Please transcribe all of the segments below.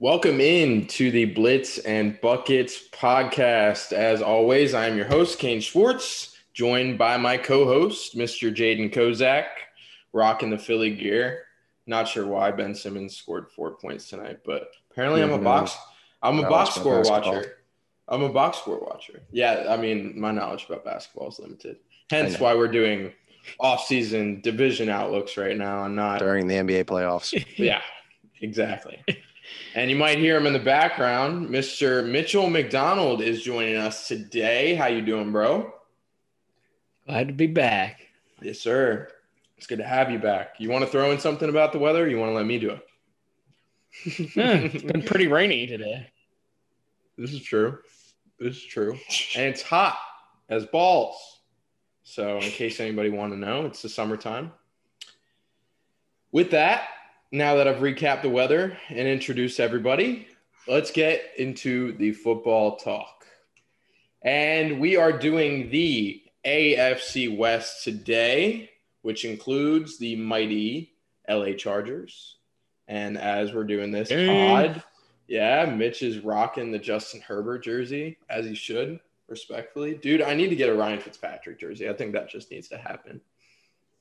Welcome in to the Blitz and Buckets podcast. As always, I am your host, Kane Schwartz, joined by my co-host, Mr. Jaden Kozak, rocking the Philly gear. Not sure why Ben Simmons scored four points tonight, but apparently I'm a box. I'm a box score watcher. I'm a box score watcher. Yeah, I mean, my knowledge about basketball is limited. Hence why we're doing off-season division outlooks right now and not during the NBA playoffs. yeah, exactly. And you might hear him in the background. Mr. Mitchell McDonald is joining us today. How you doing, bro? Glad to be back. Yes, sir. It's good to have you back. You want to throw in something about the weather? you want to let me do it? yeah, it's been pretty rainy today. This is true. This is true. And it's hot as balls. So, in case anybody want to know, it's the summertime. With that, now that I've recapped the weather and introduced everybody, let's get into the football talk. And we are doing the AFC West today, which includes the mighty LA Chargers. And as we're doing this pod, yeah, Mitch is rocking the Justin Herbert jersey as he should, respectfully. Dude, I need to get a Ryan Fitzpatrick jersey. I think that just needs to happen.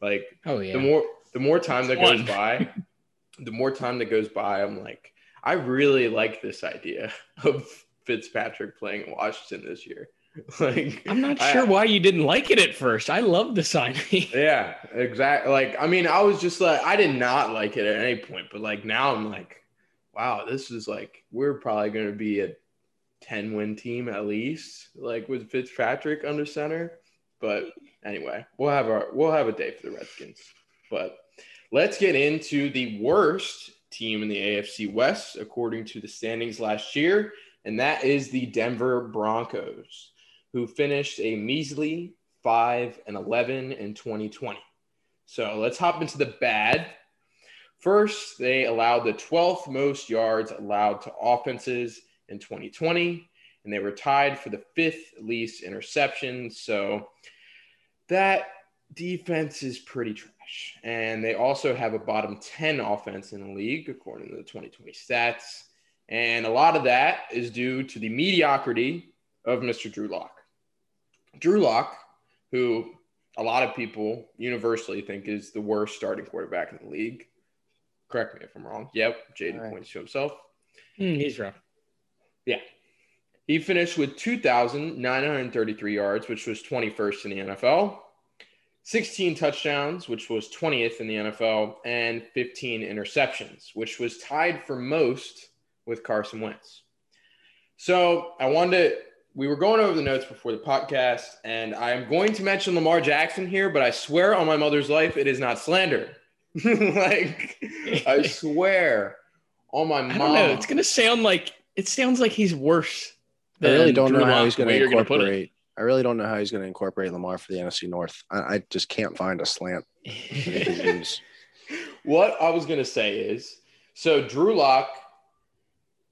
Like, oh yeah, the more the more time that goes by, the more time that goes by, I'm like, I really like this idea of Fitzpatrick playing in Washington this year. like I'm not sure I, why you didn't like it at first. I love the signing. yeah, exactly. Like I mean, I was just like I did not like it at any point, but like now I'm like, wow, this is like we're probably going to be a 10 win team at least, like with Fitzpatrick under center. But anyway, we'll have our we'll have a day for the Redskins. But Let's get into the worst team in the AFC West, according to the standings last year, and that is the Denver Broncos, who finished a measly 5 and 11 in 2020. So let's hop into the bad. First, they allowed the 12th most yards allowed to offenses in 2020, and they were tied for the fifth least interceptions. So that defense is pretty trash. And they also have a bottom 10 offense in the league, according to the 2020 stats. And a lot of that is due to the mediocrity of Mr. Drew Lock. Drew Lock, who a lot of people universally think is the worst starting quarterback in the league. Correct me if I'm wrong. Yep, Jaden right. points to himself. Mm, he's rough. Yeah. He finished with 2,933 yards, which was 21st in the NFL. 16 touchdowns, which was 20th in the NFL, and 15 interceptions, which was tied for most with Carson Wentz. So I wanted to, we were going over the notes before the podcast, and I am going to mention Lamar Jackson here, but I swear on my mother's life, it is not slander. like, I swear on my mom. I don't know. It's going to sound like, it sounds like he's worse. I really don't know how he's going to incorporate I really don't know how he's going to incorporate Lamar for the NFC North. I, I just can't find a slant. what I was going to say is so Drew Lock,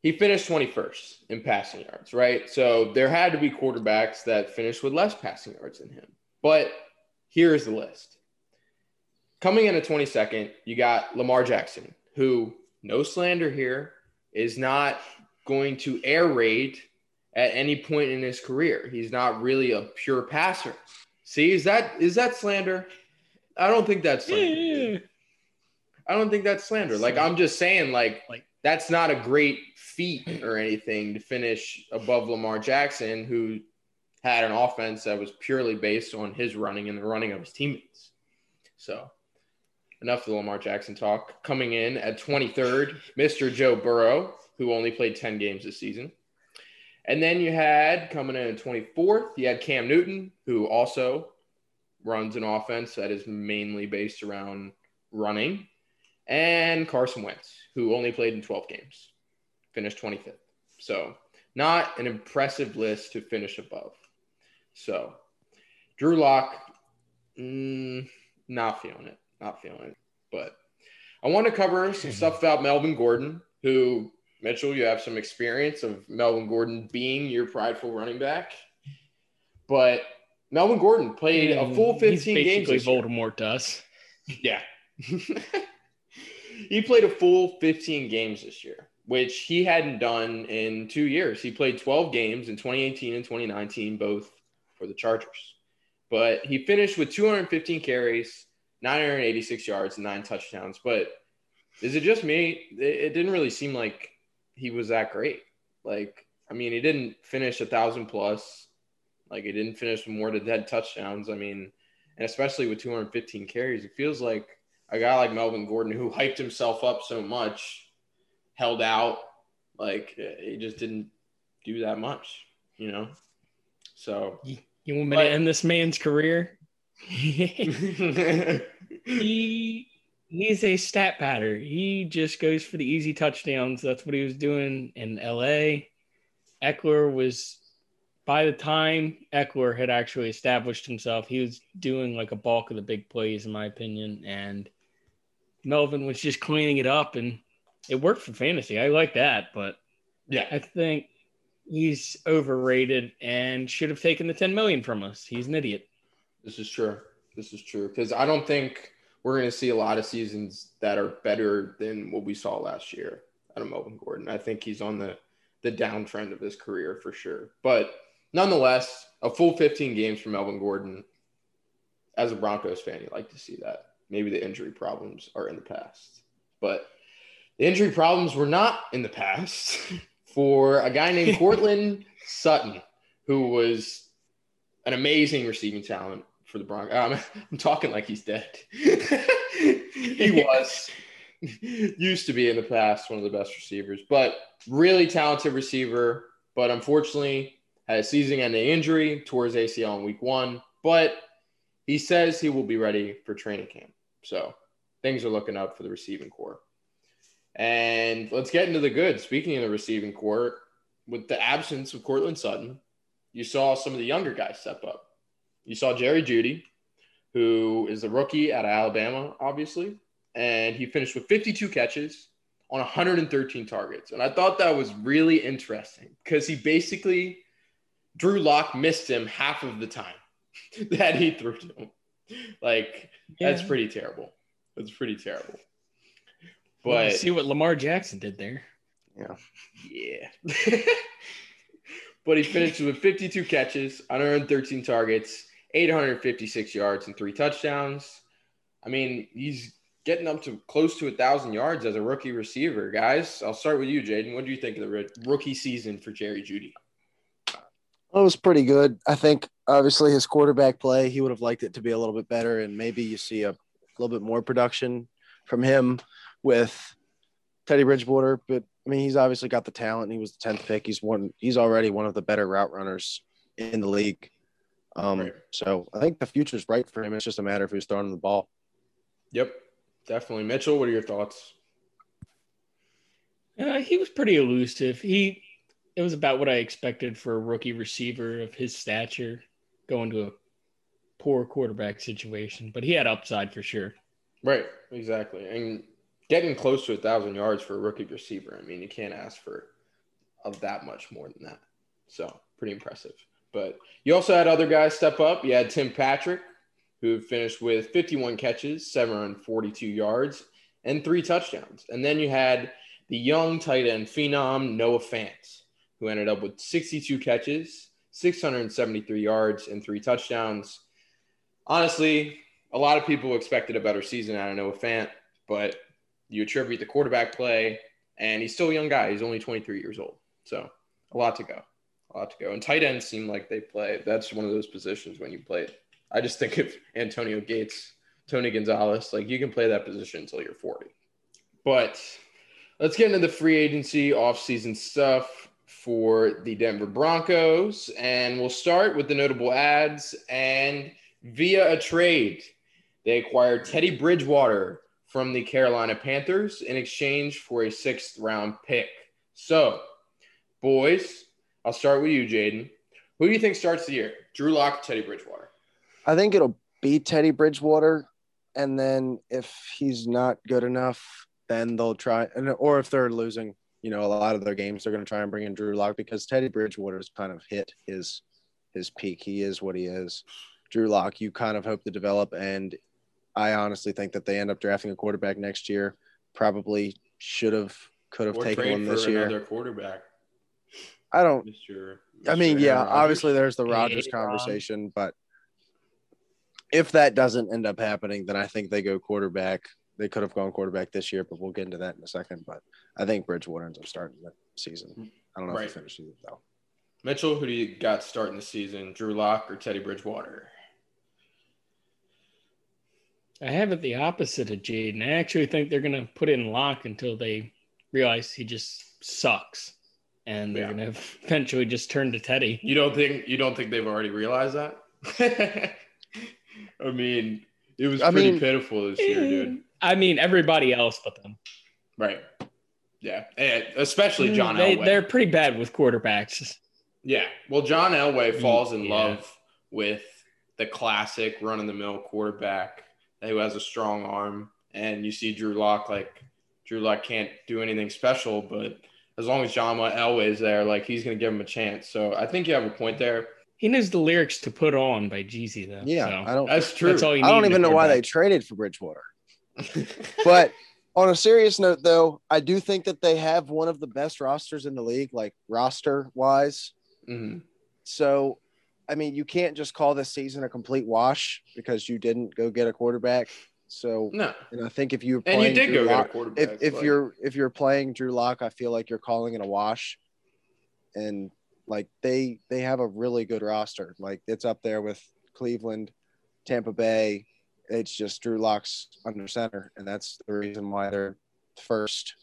he finished 21st in passing yards, right? So there had to be quarterbacks that finished with less passing yards than him. But here's the list. Coming in at 22nd, you got Lamar Jackson, who, no slander here, is not going to air raid at any point in his career. He's not really a pure passer. See, is that is that slander? I don't think that's slander. Yeah. I don't think that's slander. Like I'm just saying, like like that's not a great feat or anything to finish above Lamar Jackson, who had an offense that was purely based on his running and the running of his teammates. So enough of the Lamar Jackson talk. Coming in at 23rd, Mr. Joe Burrow, who only played 10 games this season. And then you had coming in at 24th, you had Cam Newton, who also runs an offense that is mainly based around running, and Carson Wentz, who only played in 12 games, finished 25th. So, not an impressive list to finish above. So, Drew Lock, mm, not feeling it, not feeling it. But I want to cover some stuff about Melvin Gordon, who Mitchell, you have some experience of Melvin Gordon being your prideful running back, but Melvin Gordon played a full 15 He's games. Basically, Voldemort does. Yeah. he played a full 15 games this year. which he hadn't done in two years. He played 12 games in 2018 and 2019, both for the Chargers. But he finished with 215 carries, 986 yards, and nine touchdowns. But is it just me? It didn't really seem like he was that great. Like, I mean, he didn't finish a thousand plus. Like, he didn't finish more than 10 touchdowns. I mean, and especially with 215 carries, it feels like a guy like Melvin Gordon, who hyped himself up so much, held out. Like, he just didn't do that much, you know? So, you want me but, to end this man's career? he he's a stat patter. He just goes for the easy touchdowns. That's what he was doing in LA. Ekeler was by the time Ekeler had actually established himself, he was doing like a bulk of the big plays, in my opinion. And Melvin was just cleaning it up, and it worked for fantasy. I like that, but yeah, I think he's overrated and should have taken the 10 million from us. He's an idiot. This is true. This is true because I don't think we're going to see a lot of seasons that are better than what we saw last year out of Melvin Gordon. I think he's on the the downtrend of his career for sure. But nonetheless, a full 15 games for Melvin Gordon. As a Broncos fan, you like to see that. Maybe the injury problems are in the past, but the injury problems were not in the past for a guy named Courtland Sutton, who was an amazing receiving talent for the Broncos. Um, I'm talking like he's dead. he was used to be in the past one of the best receivers, but really talented receiver. But unfortunately, had a season-ending injury towards ACL in Week One. But he says he will be ready for training camp. So things are looking up for the receiving corps. And let's get into the good. Speaking of the receiving corps, with the absence of Courtland Sutton, you saw some of the younger guys step up you saw Jerry Jeudy, who is a rookie out of Alabama, obviously, and he finished with 52 catches on 113 targets. And I thought that was really interesting because he basically, Drew Lock missed him half of the time that he threw to him. Like, yeah. that's pretty terrible. That's pretty terrible. But well, see what Lamar Jackson did there. Yeah. Yeah. but he finished with 52 catches, 113 targets, 856 yards and three touchdowns. I mean, he's getting up to close to a thousand yards as a rookie receiver, guys. I'll start with you, Jaden. What do you think of the rookie season for Jerry Jeudy? It was pretty good. I think obviously his quarterback play, he would have liked it to be a little bit better, and maybe you see a little bit more production from him with Teddy Bridgewater. But I mean, he's obviously got the talent. He was the tenth pick. He's one. He's already one of the better route runners in the league. Um, right. So I think the future is bright for him. It's just a matter of who's throwing the ball. Yep, definitely. Mitchell, what are your thoughts? Uh, he was pretty elusive. He it was about what I expected for a rookie receiver of his stature going to a poor quarterback situation, but he had upside for sure. Right, exactly. And getting close to a thousand yards for a rookie receiver, I mean, you can't ask for of that much more than that. So pretty impressive. But you also had other guys step up. You had Tim Patrick, who finished with 51 catches, 742 yards, and three touchdowns. And then you had the young tight end phenom Noah Fant, who ended up with 62 catches, 673 yards, and three touchdowns. Honestly, a lot of people expected a better season out of Noah Fant, but you attribute the quarterback play, and he's still a young guy. He's only 23 years old. So a lot to go a lot to go. And tight ends seem like they play. That's one of those positions when you play it. I just think of Antonio Gates, Tony Gonzalez. Like you can play that position until you're 40. But let's get into the free agency offseason stuff for the Denver Broncos. And we'll start with the notable ads. And via a trade, they acquired Teddy Bridgewater from the Carolina Panthers in exchange for a sixth round pick. So, boys, I'll start with you, Jaden. Who do you think starts the year? Drew Lock, Teddy Bridgewater? I think it'll be Teddy Bridgewater. And then if he's not good enough, then they'll try, and or if they're losing, you know, a lot of their games, they're going to try and bring in Drew Lock because Teddy Bridgewater's kind of hit his his peak. He is what he is. Drew Lock, you kind of hope to develop, and I honestly think that they end up drafting a quarterback next year. Probably should have could have Or taken one this year. another quarterback, I don't. Mr. I mean, yeah, Aaron Rodgers. obviously there's the Rogers Rodgers Ron. conversation, but if that doesn't end up happening, then I think they go quarterback. They could have gone quarterback this year, but we'll get into that in a second. But I think Bridgewater ends up starting the season. I don't know Right. if he finishes it though. Mitchell, who do you got starting the season? Drew Lock or Teddy Bridgewater? I have it the opposite of Jaden. I actually think they're gonna put in lock until they realize he just sucks, and they're Yeah. gonna eventually just turn to Teddy. You don't think you don't think they've already realized that? I mean, it was I pretty mean- pitiful this year, dude. I mean, everybody else but them. Right. Yeah, and especially John Mm, they, Elway. They're pretty bad with quarterbacks. Yeah. Well, John Elway falls in Yeah. love with the classic run of the mill quarterback who has a strong arm. And you see Drew Lock, like, Drew Lock can't do anything special, but as long as John Elway is there, like, he's going to give him a chance. So I think you have a point there. He knows the lyrics to "Put On" by Jeezy, though. Yeah, so I don't. That's true. that's all you I don't even know why they traded for Bridgewater. But on a serious note, though, I do think that they have one of the best rosters in the league, like roster wise. Mhm. So, I mean, you can't just call this season a complete wash because you didn't go get a quarterback. So, No. and I think if you're And playing you did Drew go Lock, get a quarterback. if if but- you're if you're playing Drew Lock, I feel like you're calling it a wash. And like they they have a really good roster. Like it's up there with Cleveland, Tampa Bay. It's just Drew Lock's under center, and that's the reason why they're first,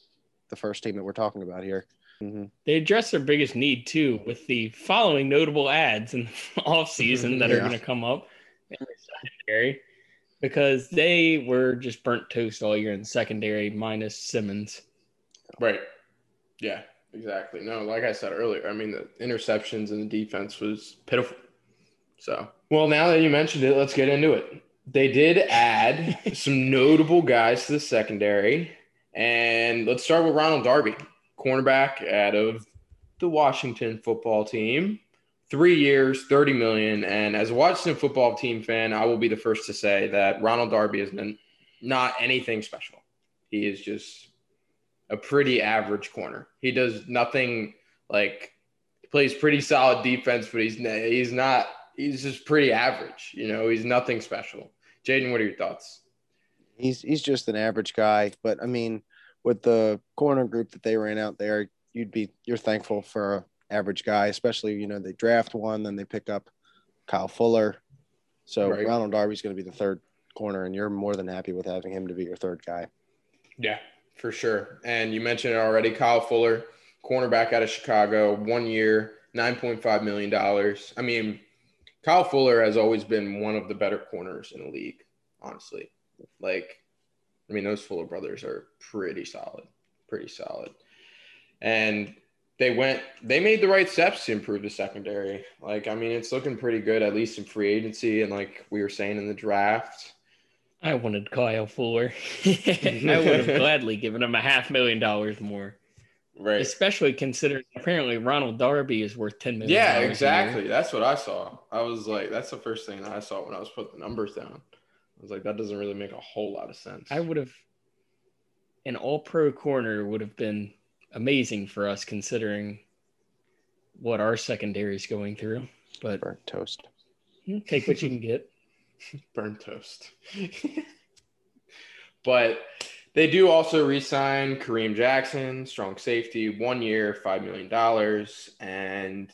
the first team that we're talking about here. Mhm. They address their biggest need too with the following notable ads in the off season that are going to come up in the secondary because they were just burnt toast all year in secondary minus Simmons. Right. Yeah, exactly. No, like I said earlier, I mean, the interceptions and the defense was pitiful. So, well, now that you mentioned it, let's get into it. They did add some notable guys to the secondary. And let's start with Ronald Darby, cornerback out of the Washington football team. Three years, 30 million. And as a Washington football team fan, I will be the first to say that Ronald Darby has been not anything special. He is just a pretty average corner. He does nothing like plays pretty solid defense, but he's he's not he's just pretty average. You know, he's nothing special. Jaden, what are your thoughts? He's he's just an average guy, but I mean, with the corner group that they ran out there, you'd be you're thankful for average guy, especially you know they draft one, then they pick up Kyle Fuller. So Right. Ronald Darby's going to be the third corner, and you're more than happy with having him to be your third guy. Yeah, for sure. And you mentioned it already, Kyle Fuller, cornerback out of Chicago, one year, nine point five million dollars. I mean, Kyle Fuller has always been one of the better corners in the league, honestly. Like, I mean, those Fuller brothers are pretty solid, pretty solid. And they went, they made the right steps to improve the secondary. Like, I mean, it's looking pretty good, at least in free agency. And like we were saying in the draft, I wanted Kyle Fuller. I would have gladly given him a half million dollars more, right? especially considering apparently Ronald Darby is worth ten million. Yeah, exactly. That's what I saw. I was like, that's the first thing that I saw when I was putting the numbers down. I was like, that doesn't really make a whole lot of sense. I would have an all pro corner would have been amazing for us considering what our secondary is going through. But Burnt toast. take what you can get. burn toast. but they do also re-sign Kareem Jackson, strong safety, one year, five million dollars, and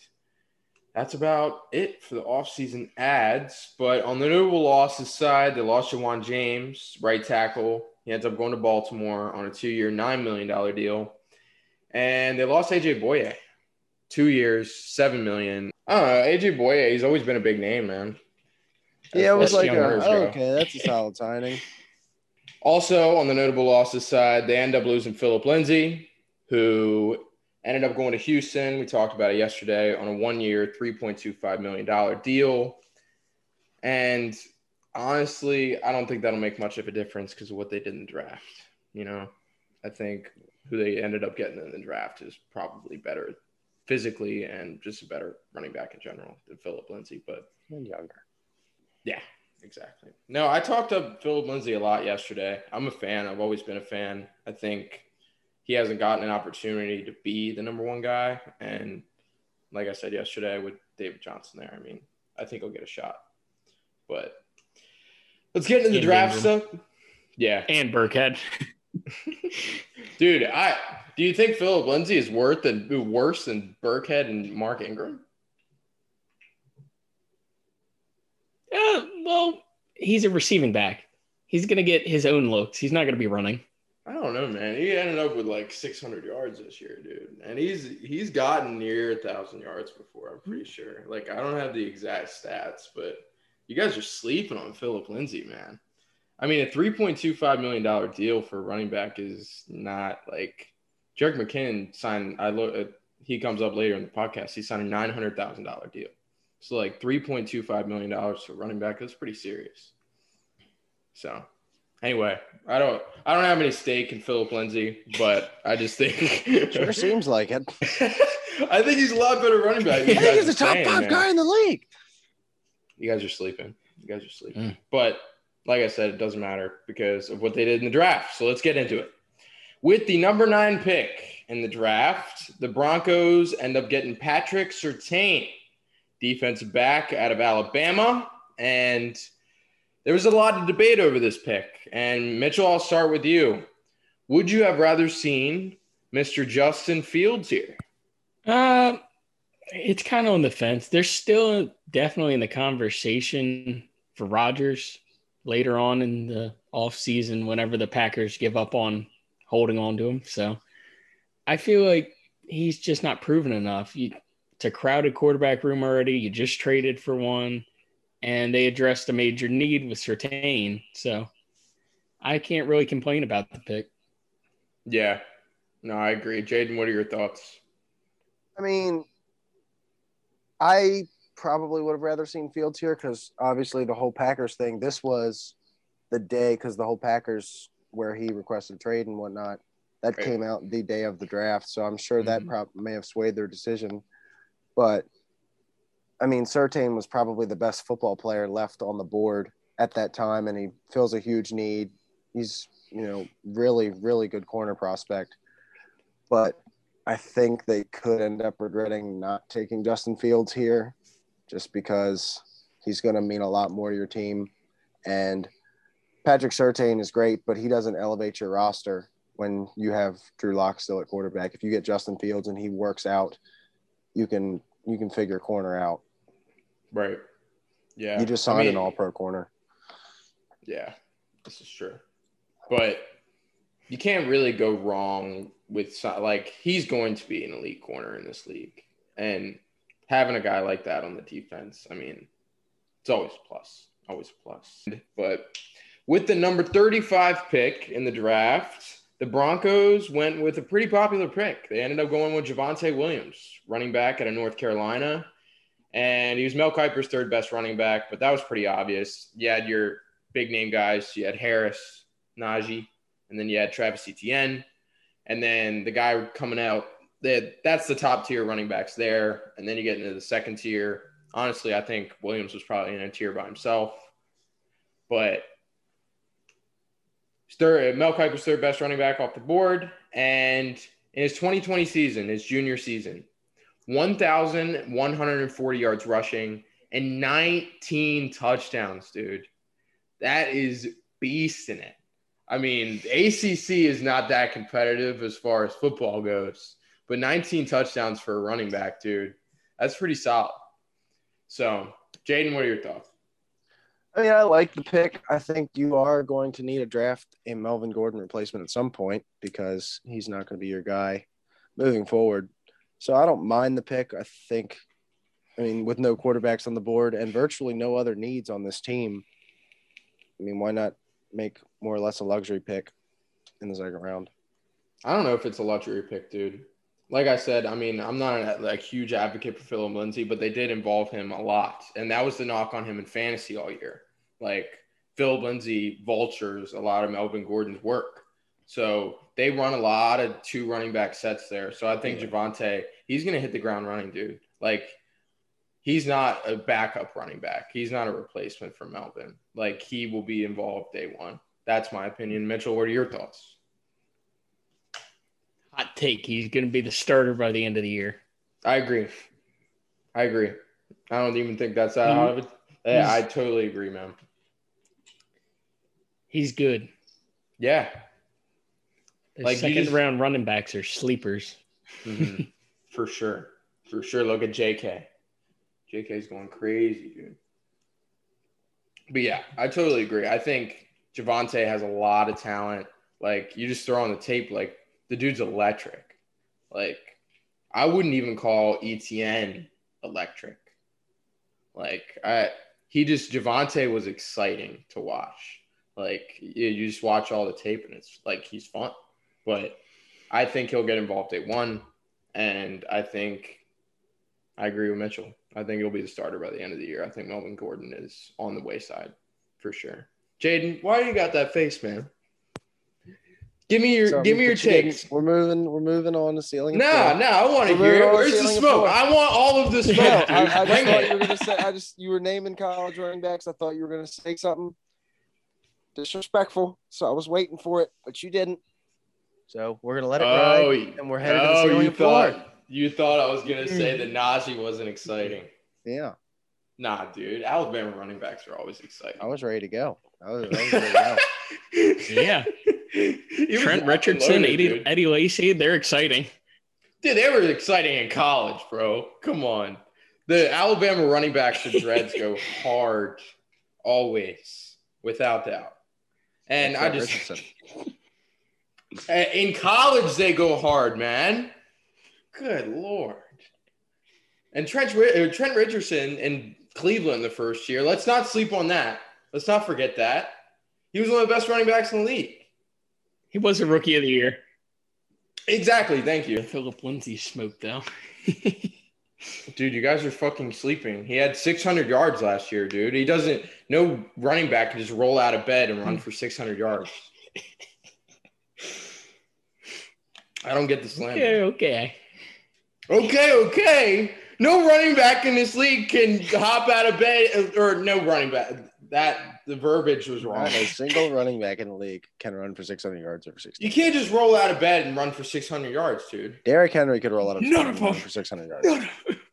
that's about it for the offseason ads. But on the notable losses side, they lost Ja'Wuan James, right tackle. He ends up going to Baltimore on a two-year, nine million dollar deal, and they lost AJ Bouye, two years, seven million. I don't know. AJ Bouye, he's always been a big name, man. Yeah, it was like, a, oh, okay, that's a solid signing. Also, on the notable losses side, they end up losing Phillip Lindsay, who ended up going to Houston. We talked about it yesterday on a one year, $3.25 million deal. And honestly, I don't think that'll make much of a difference because of what they did in the draft. You know, I think who they ended up getting in the draft is probably better physically and just a better running back in general than Phillip Lindsay. But And younger. yeah, exactly. No, I talked to Phillip Lindsay a lot yesterday. I'm a fan. I've always been a fan. I think he hasn't gotten an opportunity to be the number one guy. And like I said yesterday with David Johnson there, I mean, I think he'll get a shot. But let's get into the And draft Ingram. stuff. Yeah. And Burkhead. Dude, I do you think Phillip Lindsay is worth and worse than Burkhead and Mark Ingram? Uh, well, he's a receiving back. He's gonna get his own looks. He's not gonna be running. I don't know, man. He ended up with like 600 yards this year, dude, and he's he's gotten near a thousand yards before. I'm pretty sure. Like I don't have the exact stats, but you guys are sleeping on Phillip Lindsay, man. I mean, a 3.25 million dollar deal for a running back is not like Jerick McKinnon signed. I look. At, he comes up later in the podcast. He signed a nine hundred thousand dollar deal. So like 3.25 million dollars for running back. That's pretty serious. So anyway, I don't I don't have any stake in Phillip Lindsay, but I just think Sure seems like it. I think he's a lot better running back. I than you think he's the top saying, five man. guy in the league. You guys are sleeping. You guys are sleeping. Mm. But like I said, it doesn't matter because of what they did in the draft. So let's get into it. With the number nine pick in the draft, the Broncos end up getting Patrick Surtain, defensive back out of Alabama. And there was a lot of debate over this pick. And Mitchell, I'll start with you. Would you have rather seen Mr. Justin Fields here? Uh, it's kind of on the fence. They're still definitely in the conversation for Rodgers later on in the off season whenever the Packers give up on holding on to him. So I feel like he's just not proven enough. You, it's a crowded quarterback room already. You just traded for one, and they addressed a major need with Surtain. So I can't really complain about the pick. Yeah. No, I agree. Jaden, what are your thoughts? I mean, I probably would have rather seen Fields here because obviously the whole Packers thing. This was the day because the whole Packers where he requested a trade and whatnot that Right. came out the day of the draft. So I'm sure that Mhm. prob- may have swayed their decision. But I mean, Surtain was probably the best football player left on the board at that time, and he fills a huge need. He's you know really really good corner prospect, but I think they could end up regretting not taking Justin Fields here just because he's going to mean a lot more to your team. And Patrick Surtain is great, but he doesn't elevate your roster when you have Drew Lock still at quarterback. If you get Justin Fields and he works out, you can you can figure corner out. Right. Yeah. You just I signed mean, an all pro corner. Yeah, this is true. But you can't really go wrong with like he's going to be an elite corner in this league, and having a guy like that on the defense, I mean, it's always plus, always plus. But with the number thirty-five pick in the draft, the Broncos went with a pretty popular pick. They ended up going with Javonte Williams, running back out of North Carolina. And he was Mel Kiper's third best running back, but that was pretty obvious. You had your big name guys. You had Harris, Najee, and then you had Travis Etienne. And then the guy coming out, that that's the top tier running backs there. And then you get into the second tier. Honestly, I think Williams was probably in a tier by himself. But third, Mel Kiper's third best running back off the board. And in his 2020 season, his junior season, 1,140 yards rushing and 19 touchdowns, dude. That is beast in it. I mean, ACC is not that competitive as far as football goes, but 19 touchdowns for a running back, dude. That's pretty solid. So, Jaden, what are your thoughts? I mean, I like the pick. I think you are going to need a draft a Melvin Gordon replacement at some point because he's not going to be your guy moving forward. So I don't mind the pick. I think, I mean, with no quarterbacks on the board and virtually no other needs on this team, I mean, why not make more or less a luxury pick in the second round? I don't know if it's a luxury pick, dude. Like I said, I mean, I'm not a like, huge advocate for Phillip Lindsay, but they did involve him a lot. And that was the knock on him in fantasy all year. Like, Phillip Lindsay vultures a lot of Melvin Gordon's work. So they run a lot of two running back sets there. So I think Yeah. Javonte, he's going to hit the ground running, dude. Like, he's not a backup running back. He's not a replacement for Melvin. Like, he will be involved day one. That's my opinion. Mitchell, what are your thoughts? Take. He's going to be the starter by the end of the year. I agree. I agree. I don't even think that's out of it. Yeah, I totally agree, man. He's good. Yeah. The Like, second just- round running backs are sleepers. Mhm. For sure. For sure. Look at JK. JK's going crazy, dude. But yeah, I totally agree. I think Javonte has a lot of talent. Like you just throw on the tape, like the dude's electric. Like I wouldn't even call Etienne electric. Like I he just Javonte was exciting to watch. Like you, you just watch all the tape and it's like he's fun. But I think he'll get involved day one. And I think I agree with Mitchell. I think he'll be the starter by the end of the year. I think Melvin Gordon is on the wayside for sure. Jaden, why you got that face, man? Give me your Sorry, give me your but takes. We're moving. We're moving on to ceiling. and Nah, nah, I want to hear it. Where's the smoke? I want all of the smoke, No, dude. I, I just thought you were gonna say. I just you were naming college running backs. I thought you were gonna say something disrespectful, so I was waiting for it, but you didn't. So we're gonna let it Oh, ride, and we're headed to the oh, ceiling you and floor. thought you thought I was gonna hmm. say that Najee wasn't exciting. Yeah, Nah, dude. Alabama running backs are always exciting. I was ready to go. I was, I was ready to go. Yeah. Trent Richardson, loaded, Eddie. Eddie Lacy, they're exciting. Dude, they were exciting in college, bro. Come on. The Alabama running backs for dreads go hard always, without doubt. And I just in college they go hard, man. Good lord. And Trent uh, Trent Richardson in Cleveland the first year. Let's not sleep on that. Let's not forget that. He was one of the best running backs in the league. He was a rookie of the year. Exactly. Thank you. Phillip Lindsay smoked though. Dude, you guys are fucking sleeping. He had 600 yards last year, dude. He doesn't, no running back can just roll out of bed and run for 600 yards. I don't get the slam. yeah, okay. Okay, okay. No running back in this league can hop out of bed, or no running back. That the verbiage was wrong. Not a single running back in the league can run for 600 yards over 60. You can't just roll out of bed and run for 600 yards, dude. Derrick Henry could roll out of bed and run for 600 yards.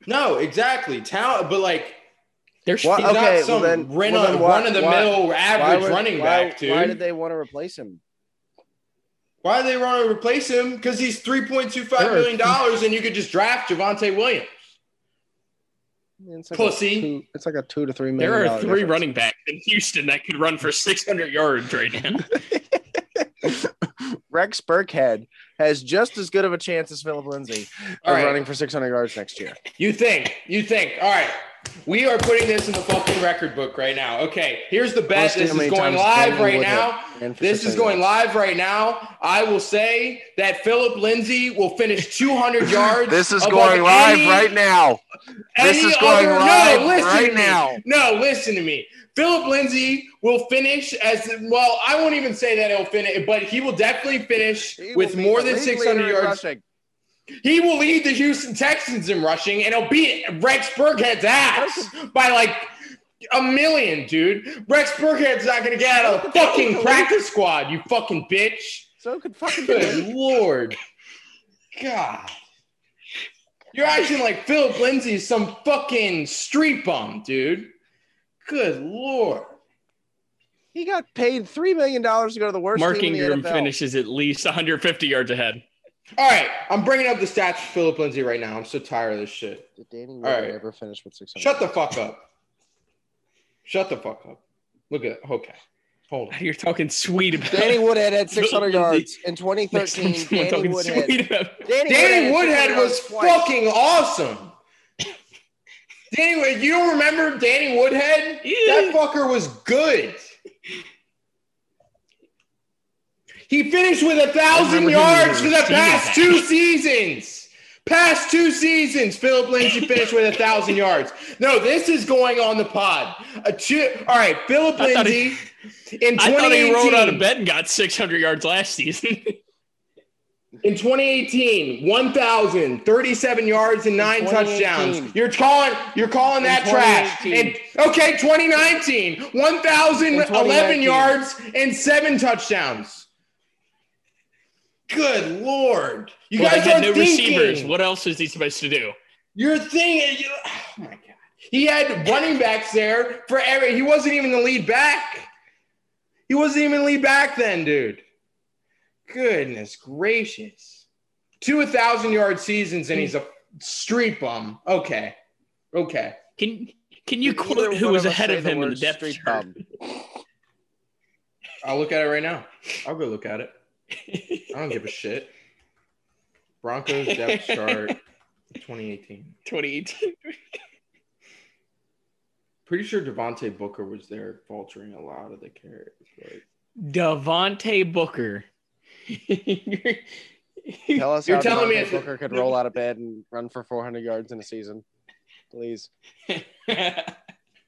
No, exactly. Talent, but like There's What? he's Okay, not well some then- run, well then why- run of the why- mill Why average would- running why- back, dude. Why did they want to replace him? Why do they want to replace him? Because he's three point two five There are- million dollars, and you could just draft Javonte Williams. I mean, It's like Pussy. A two, it's like a two to three million. there are three difference. running backs in Houston that could run for 600 yards right now. Rex Burkhead has just as good of a chance as Phillip Lindsay All of right. running for 600 yards next year. You think? You think? All right. We are putting this in the fucking record book right now. Okay, here's the bet. Let's This is going live right now. This is going live right now. I will say that Phillip Lindsay will finish 200 yards. This is going live any- right now. This is going other- live no, listen right now. No, listen to me. Phillip Lindsay will finish as well. I won't even say that he'll finish, but he will definitely finish He with more than 600 yards. rushing. He will lead the Houston Texans in rushing, and he'll beat Rex Burkhead's ass by like a million, dude. Rex Burkhead's not gonna get out of the fucking practice squad, you fucking bitch. So could fucking Good lord. God. You're acting like Phillip Lindsay is some fucking street bum, dude. Good lord. He got paid three million dollars to go to the worst Mark team in Ingram NFL. finishes at least 150 yards ahead. All right, I'm bringing up the stats for Phillip Lindsay right now. I'm so tired of this shit. Did Danny All Woodhead ever finish with 600? Shut the fuck up. Shut the fuck up. Look at okay. Hold on. You're talking sweet about Danny Woodhead had 600 yards in 2013. time someone Danny talking Woodhead. sweet about Danny, Danny had Woodhead was twice. fucking awesome. Danny, Wood- you don't remember Danny Woodhead? Yeah. That fucker was good. He finished with a thousand remember him when yards for the past back. two seasons. Past two seasons, Phillip Lindsay finished with a thousand yards. No, this is going on the pod. A two, all right, Phillip Lindsay he- in I thought he rolled out of bed and got 600 yards last season. In 2018, 1,037 yards and nine touchdowns. You're calling you're calling In that trash. And okay, 2019, 1,011 yards and seven touchdowns. Good lord. You Well, guys had are no thinking. receivers. What else is he supposed to do? You're thinking. You, oh my god. He had running backs there for every. He wasn't even the lead back. He wasn't even lead back then, dude. Goodness gracious. Two a 1,000 yard seasons and he's a street bum. Okay. Okay. Can Can you Either quote who was ahead of him in the word depth street chart? bum. I'll look at it right now. I'll go look at it. I don't give a shit. Broncos depth chart 2018. 2018. Pretty sure Devontae Booker was there faltering a lot of the carries. But Devontae Booker. Tell us You're how telling me Devontae it's- Booker could roll out of bed and run for 400 yards in a season. Please.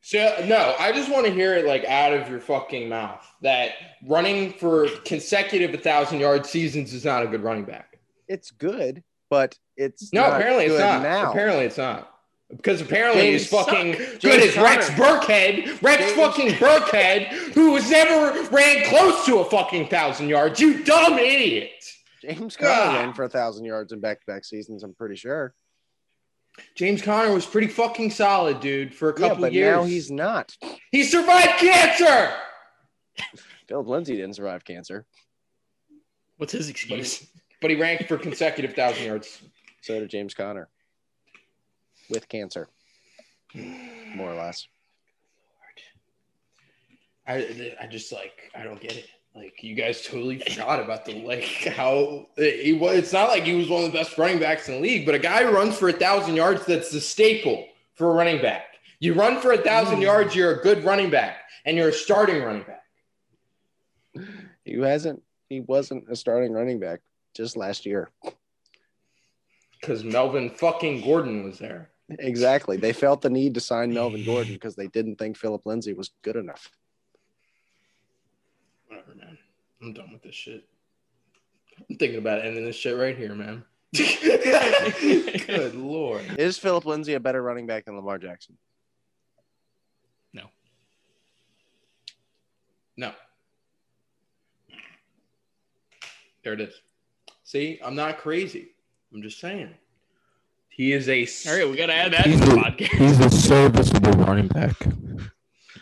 So no, I just want to hear it like out of your fucking mouth that running for consecutive 1,000 yard seasons is not a good running back. It's good, but it's No, apparently it's not. now. Apparently it's not. Because apparently James he's fucking Suck. good as Rex. Burkhead. Rex James- fucking Burkhead, who has never ran close to a fucking thousand yards. You dumb idiot. James Conner God. ran for a thousand yards in back-to-back seasons. I'm pretty sure. James Conner was pretty fucking solid, dude, for a couple Yeah, couple but years. now he's not. he survived cancer. Phillip Lindsay didn't survive cancer. What's his excuse? But he ranked for consecutive thousand yards. So did James Conner with cancer, more or less. I I just like I don't get it. Like you guys totally forgot about the like how he was. It's not like he was one of the best running backs in the league, but a guy who runs for a thousand yards that's the staple for a running back. You run for a thousand hmm. yards, you're a good running back, and you're a starting running back. He hasn't. He wasn't a starting running back just last year. Because Melvin fucking Gordon was there. Exactly. They felt the need to sign Melvin Gordon because they didn't think Phillip Lindsay was good enough. Whatever, man. I'm done with this shit. I'm thinking about ending this shit right here, man. good lord. Is Phillip Lindsay a better running back than Lamar Jackson? No. No. There it is. See, I'm not crazy. I'm just saying. He is a. All right, we got to add that to the the- podcast. He's a serviceable running back.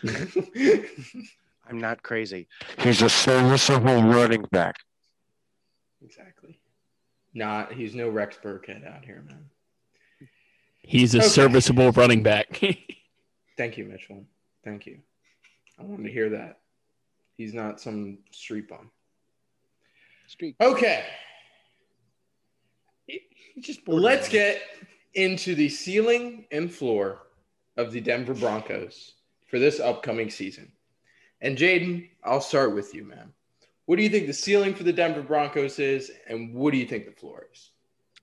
I'm not crazy. He's a serviceable running back. exactly. Not. He's no Rex Burkhead out here, man. He's a Okay. serviceable running back. Thank you, Mitchell. Thank you. I wanted to hear that. He's not some street bum. Street. Okay. just Let's get into the ceiling and floor of the Denver Broncos for this upcoming season. And Jaden, I'll start with you, man. What do you think the ceiling for the Denver Broncos is, and what do you think the floor is?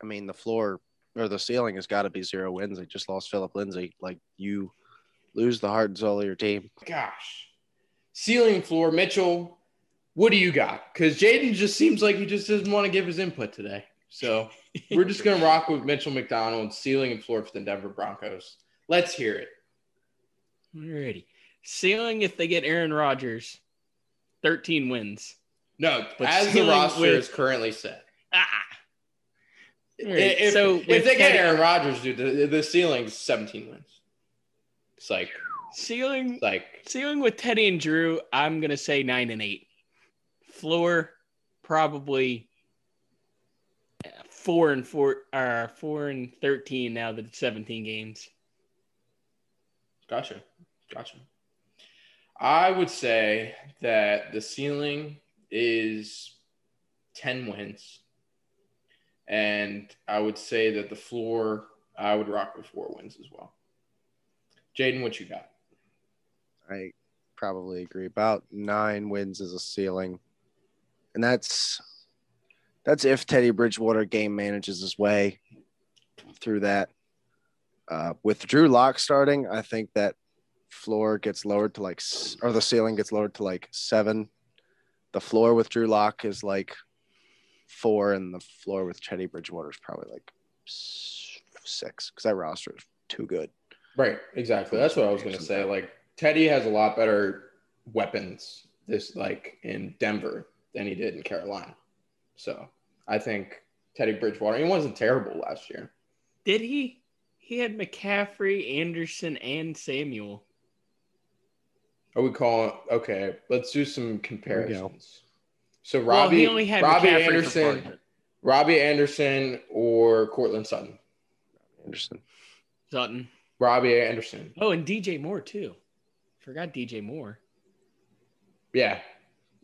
I mean, the floor or the ceiling has got to be zero wins. They just lost Phillip Lindsay. Like you lose the heart and soul of your team. Gosh, ceiling floor, Mitchell. What do you got? Because Jaden just seems like he just doesn't want to give his input today. So we're just gonna rock with Mitchell McDonald, ceiling and floor for the Denver Broncos. Let's hear it. Alrighty. Ceiling if they get Aaron Rodgers, 13 wins. No, But as the roster with- is currently set. Ah. If, so if with they get Aaron Rodgers, dude, the, the ceiling's 17 wins. It's like, Ceiling like ceiling with Teddy and Drew, I'm gonna say nine and eight. Floor probably uh, four and four or four and thirteen now that it's 17 games. Gotcha. Gotcha. I would say that the ceiling is 10 wins. And I would say that the floor, I would rock with four wins as well. Jaden, what you got? I probably agree. About nine wins is a ceiling, and that's that's if Teddy Bridgewater game manages his way through that. Uh, with Drew Lock starting, I think that floor gets lowered to like, or the ceiling gets lowered to like seven. The floor with Drew Lock is like four, and the floor with Teddy Bridgewater is probably like six because that roster is too good. Right, exactly. That's what I was going to say. Like, Teddy has a lot better weapons this, like, in Denver than he did in Carolina. So I think Teddy Bridgewater. He wasn't terrible last year. Did he? He had McCaffrey, Anderson, and Samuel. Are we calling? Okay, let's do some comparisons. So well, Robbie, he only had Robbie McCaffrey for part of Anderson. Robbie Anderson, or Courtland Sutton. Anderson. Sutton. Robbie Anderson. Oh, and DJ Moore too. Forgot DJ Moore. Yeah,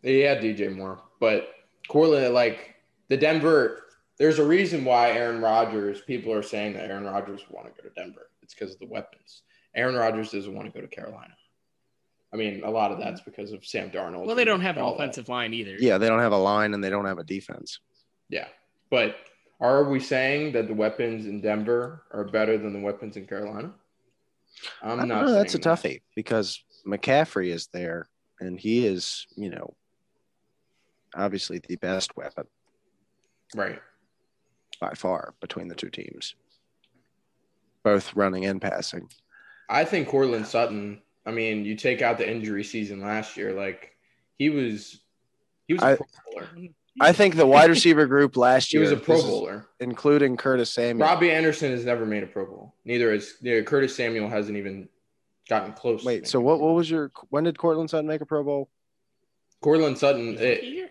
he had DJ Moore, but Courtland, like the Denver. There's a reason why Aaron Rodgers. People are saying that Aaron Rodgers would want to go to Denver. It's because of the weapons. Aaron Rodgers doesn't want to go to Carolina. I mean, a lot of mm-hmm. that's because of Sam Darnold. Well, they don't have an all that. offensive line either. Yeah, they don't have a line and they don't have a defense. Yeah, but are we saying that the weapons in Denver are better than the weapons in Carolina? I'm I don't not. know, that's a saying that. toughie because McCaffrey is there and he is, you know, obviously the best weapon Right. by far between the two teams, both running and passing. I think Courtland Sutton. I mean, you take out the injury season last year, like he was, he was a I- Pro Bowler. I think the wide receiver group last He year, was a Pro this is Bowler. including Curtis Samuel. Robbie Anderson has never made a Pro Bowl. Neither has yeah, Curtis Samuel hasn't even gotten close. Wait, so what? What was your? When did Courtland Sutton make a Pro Bowl? Courtland Sutton? His It, rookie year?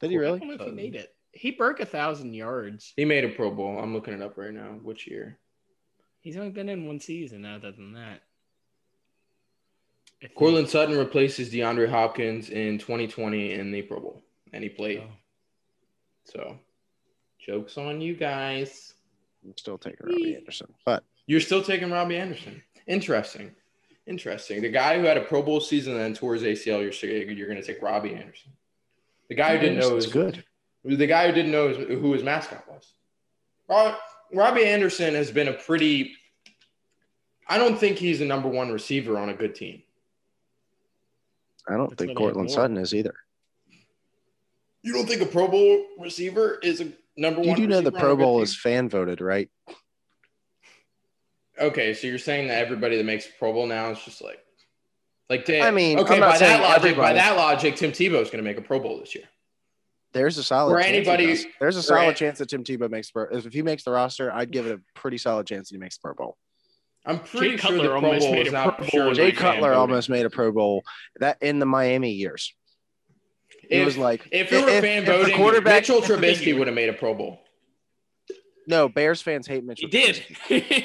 Did he I really? don't know if he made it. He broke a thousand yards. he made a Pro Bowl. I'm looking it up right now. Which year? He's only been in one season other than that. I think. Courtland Sutton replaces DeAndre Hopkins in 2020 in the Pro Bowl, and he played. Oh. So, jokes on you guys. I'm still taking Robbie Anderson, but You're still taking Robbie Anderson. Interesting. Interesting. The guy who had a Pro Bowl season and then tore his ACL, you're you're going to take Robbie Anderson. The guy who didn't know Anderson's his, good. The guy who didn't know his, who his mascot was. Rob- Robbie Anderson has been a pretty. I don't think he's a number one receiver on a good team. I don't That's think why Courtland. Sutton is either. You don't think a Pro Bowl receiver is a number You one? You do know the receiver on a Pro Bowl team? is fan voted, right? Okay, so you're saying that everybody that makes Pro Bowl now is just like, like they, I mean, okay, I'm not by that saying logic, by that logic, Tim Tebow is going to make a Pro Bowl this year. There's a solid Or chance anybody- There's a solid an- chance that Tim Tebow makes Pro. If he makes the roster, I'd give it a pretty solid chance that he makes the Pro Bowl. I'm pretty Jay sure Cutler the Pro almost Bowl made is a not Pro Bowl Jay Cutler almost made a Pro Bowl that in the Miami years. It If, was like if it were if- fan if the voting, quarterback- Mitchell if Trubisky would have made a Pro Bowl. no Bears fans hate Mitchell. He did.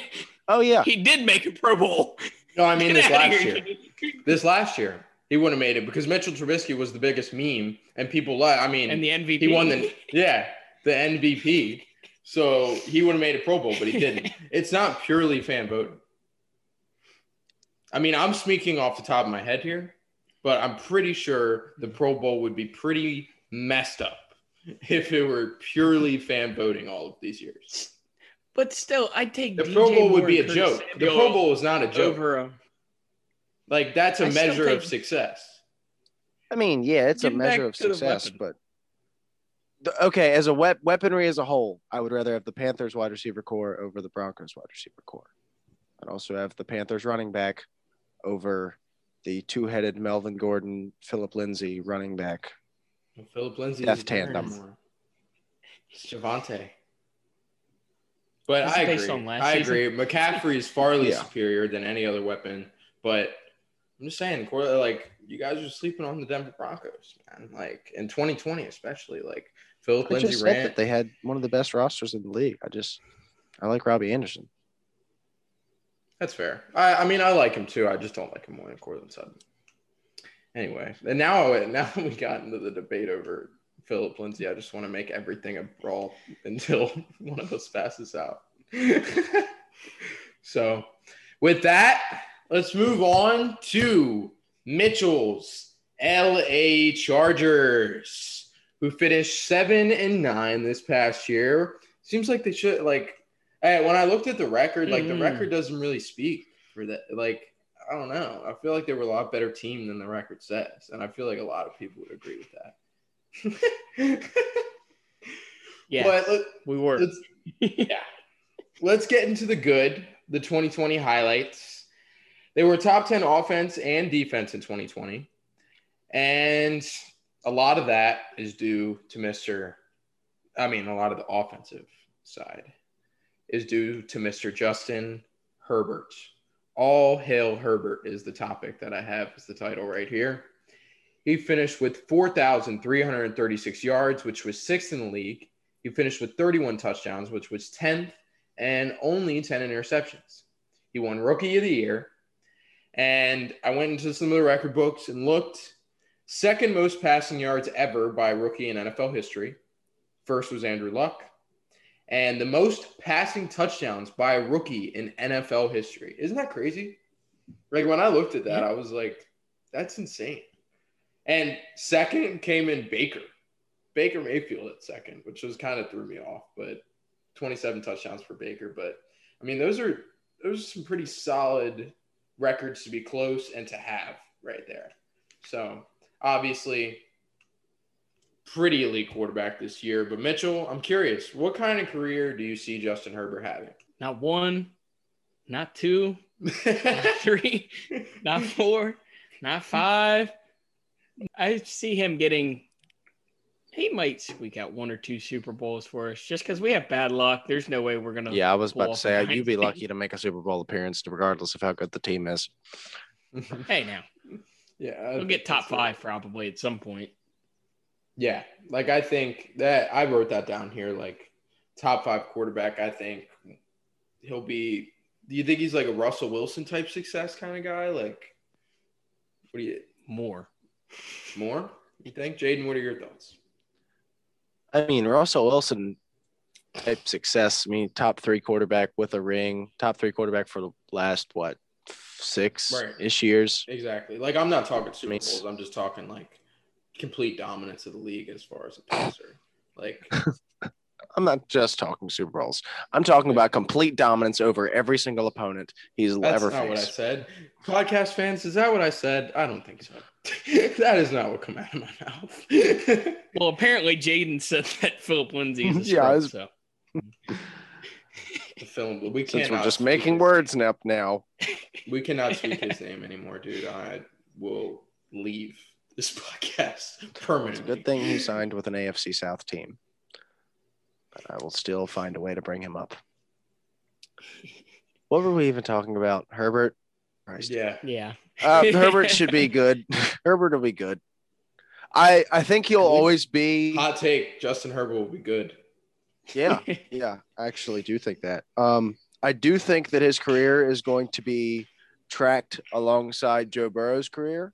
Oh yeah, he did make a Pro Bowl. No, I mean Get this last here. year. This last year, he wouldn't have made it because Mitchell Trubisky was the biggest meme, and people like. I mean, And the MVP. he won the yeah the MVP, so he would have made a Pro Bowl, but he didn't. it's not purely fan voting. I mean, I'm speaking off the top of my head here, but I'm pretty sure the Pro Bowl would be pretty messed up if it were purely fan voting all of these years. But still, I'd take The DJ Pro Bowl would be a and Curtis joke. The Pro Bowl is not a joke. over a. Like that's a I still measure of success. I mean yeah, it's a measure of success, but. The- Okay, as a wep- weaponry as a whole, I would rather have the Panthers wide receiver corps over the Broncos wide receiver corps. I'd also have the Panthers running back over the two-headed Melvin Gordon, Phillip Lindsay running back. Phillip Lindsay Death is tandem. anymore. It's Javonte. But I agree. on last I season? agree. McCaffrey is far less Yeah. superior than any other weapon. But I'm just saying, Cor- like you guys are sleeping on the Denver Broncos, man. Like in 2020, especially. Like Phillip I Lindsay just said ran. that they had one of the best rosters in the league. I just, I like Robbie Anderson. That's fair. I, I mean, I like him too. I just don't like him more than Courtland Sutton. Anyway, and now now we got into the debate over Phillip Lindsay. I just want to make everything a brawl until one of us passes out. so, with that, let's move on to Mitchell's LA Chargers, who finished seven and nine this past year. Seems like they should like Hey, when I looked at the record, like Mhm. the record doesn't really speak for that. Like, I don't know. I feel like they were a lot better team than the record says, and I feel like a lot of people would agree with that. Yeah, But let, we were. let's yeah, let's get into the good, the 2020 highlights. They were top 10 offense and defense in 2020, and a lot of that is due to Mr. I mean, a lot of the offensive side is due to Mr. Justin Herbert. All hail Herbert is the topic that I have as the title right here. He finished with 4,336 yards, which was sixth in the league. He finished with 31 touchdowns, which was 10th, and only 10 interceptions. He won Rookie of the Year. And I went into some of the record books and looked. Second most passing yards ever by rookie in NFL history. First was Andrew Luck. And the most passing touchdowns by a rookie in NFL history. Isn't that crazy? Like when I looked at that, I was like, that's insane. And second came in Baker. Baker Mayfield at second, which was kind of threw me off, but 27 touchdowns for Baker. But I mean, those are those are some pretty solid records to be close and to have right there. So obviously, pretty elite quarterback this year. But Mitchell, I'm curious, what kind of career do you see Justin Herbert having? Not one, not two, not three, not four, not five. I see him getting. He might squeak out one or two Super Bowls for us just because we have bad luck. There's no way we're gonna. Yeah, I was about to say you'd be lucky to make a Super Bowl appearance, regardless of how good the team is. Hey, now yeah, we'll get top five probably at some point. Yeah, like I think that I wrote that down here. Like top five quarterback, I think he'll be. Do you think he's like a Russell Wilson type success kind of guy? Like, what do you More. more? You think, Jaden? What are your thoughts? I mean, Russell Wilson type success. I mean, top three quarterback with a ring, top three quarterback for the last what six ish years. Exactly. Like I'm not talking Super Makes- Bowls. I'm just talking like complete dominance of the league as far as a passer. Like I'm not just talking Super Bowls. I'm talking about complete dominance over every single opponent he's that's ever not what I said. Podcast fans, is that what I said? I don't think so. that is not what come out of my mouth. Well, apparently Jaden said that Phillip Lindsay is a Yeah, I scrub, was- so the film, but we Since cannot we're just making his- words up now. We cannot speak his name anymore, dude. I will leave this podcast It's a good thing he signed with an AFC South team. But I will still find a way to bring him up. What were we even talking about? Herbert? Christ. Yeah. yeah. Uh, Herbert should be good. Herbert will be good. I I think he'll always be. Hot take: Justin Herbert will be good. Yeah, yeah. I actually do think that. Um, I do think that his career is going to be tracked alongside Joe Burrow's career.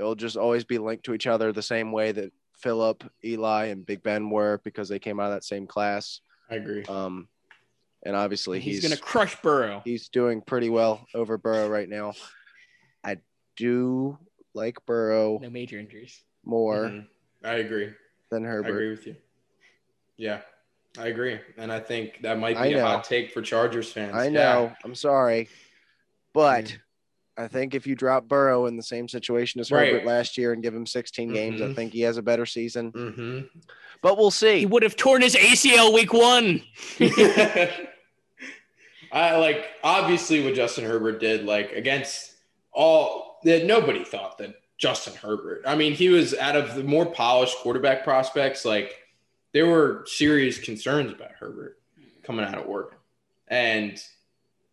They'll just always be linked to each other the same way that Philip, Eli, and Big Ben were because they came out of that same class. I agree. Um, and obviously he's, he's gonna crush Burrow. he's doing pretty well over Burrow right now. I do like Burrow No major injuries. more Mhm. I agree. than Herbert. I agree with you. Yeah, I agree, and I think that might be a hot take for Chargers fans. I Yeah. know. I'm sorry, but Mm. I think if you drop Burrow in the same situation as Right. Herbert last year and give him 16 games, I think he has a better season. Mhm. But we'll see. He would have torn his ACL week one. I like obviously what Justin Herbert did, like against all that nobody thought that Justin Herbert. I mean, he was out of the more polished quarterback prospects, like there were serious concerns about Herbert coming out of Oregon. And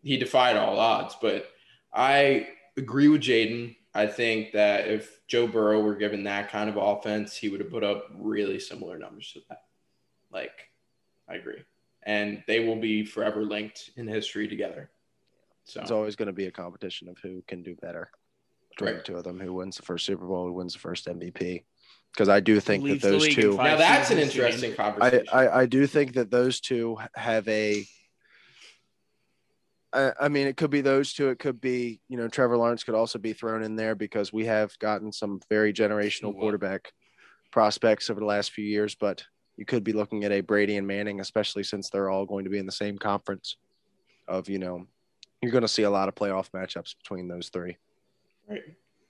he defied all odds. But I agree with Jaden. I think that if Joe Burrow were given that kind of offense, he would have put up really similar numbers to that. Like, I agree. And they will be forever linked in history together. So, It's always going to be a competition of who can do better between Right. the two of them. Who wins the first Super Bowl? Who wins the first MVP? Because I do think that those two. now that's an seasons, Jaden. interesting I, conversation. I, I do think that those two have a. I, I mean, it could be those two. It could be, you know, Trevor Lawrence could also be thrown in there because we have gotten some very generational quarterback prospects over the last few years. But you could be looking at a Brady and Manning, especially since they're all going to be in the same conference. Of you know, you're going to see a lot of playoff matchups between those three. Right.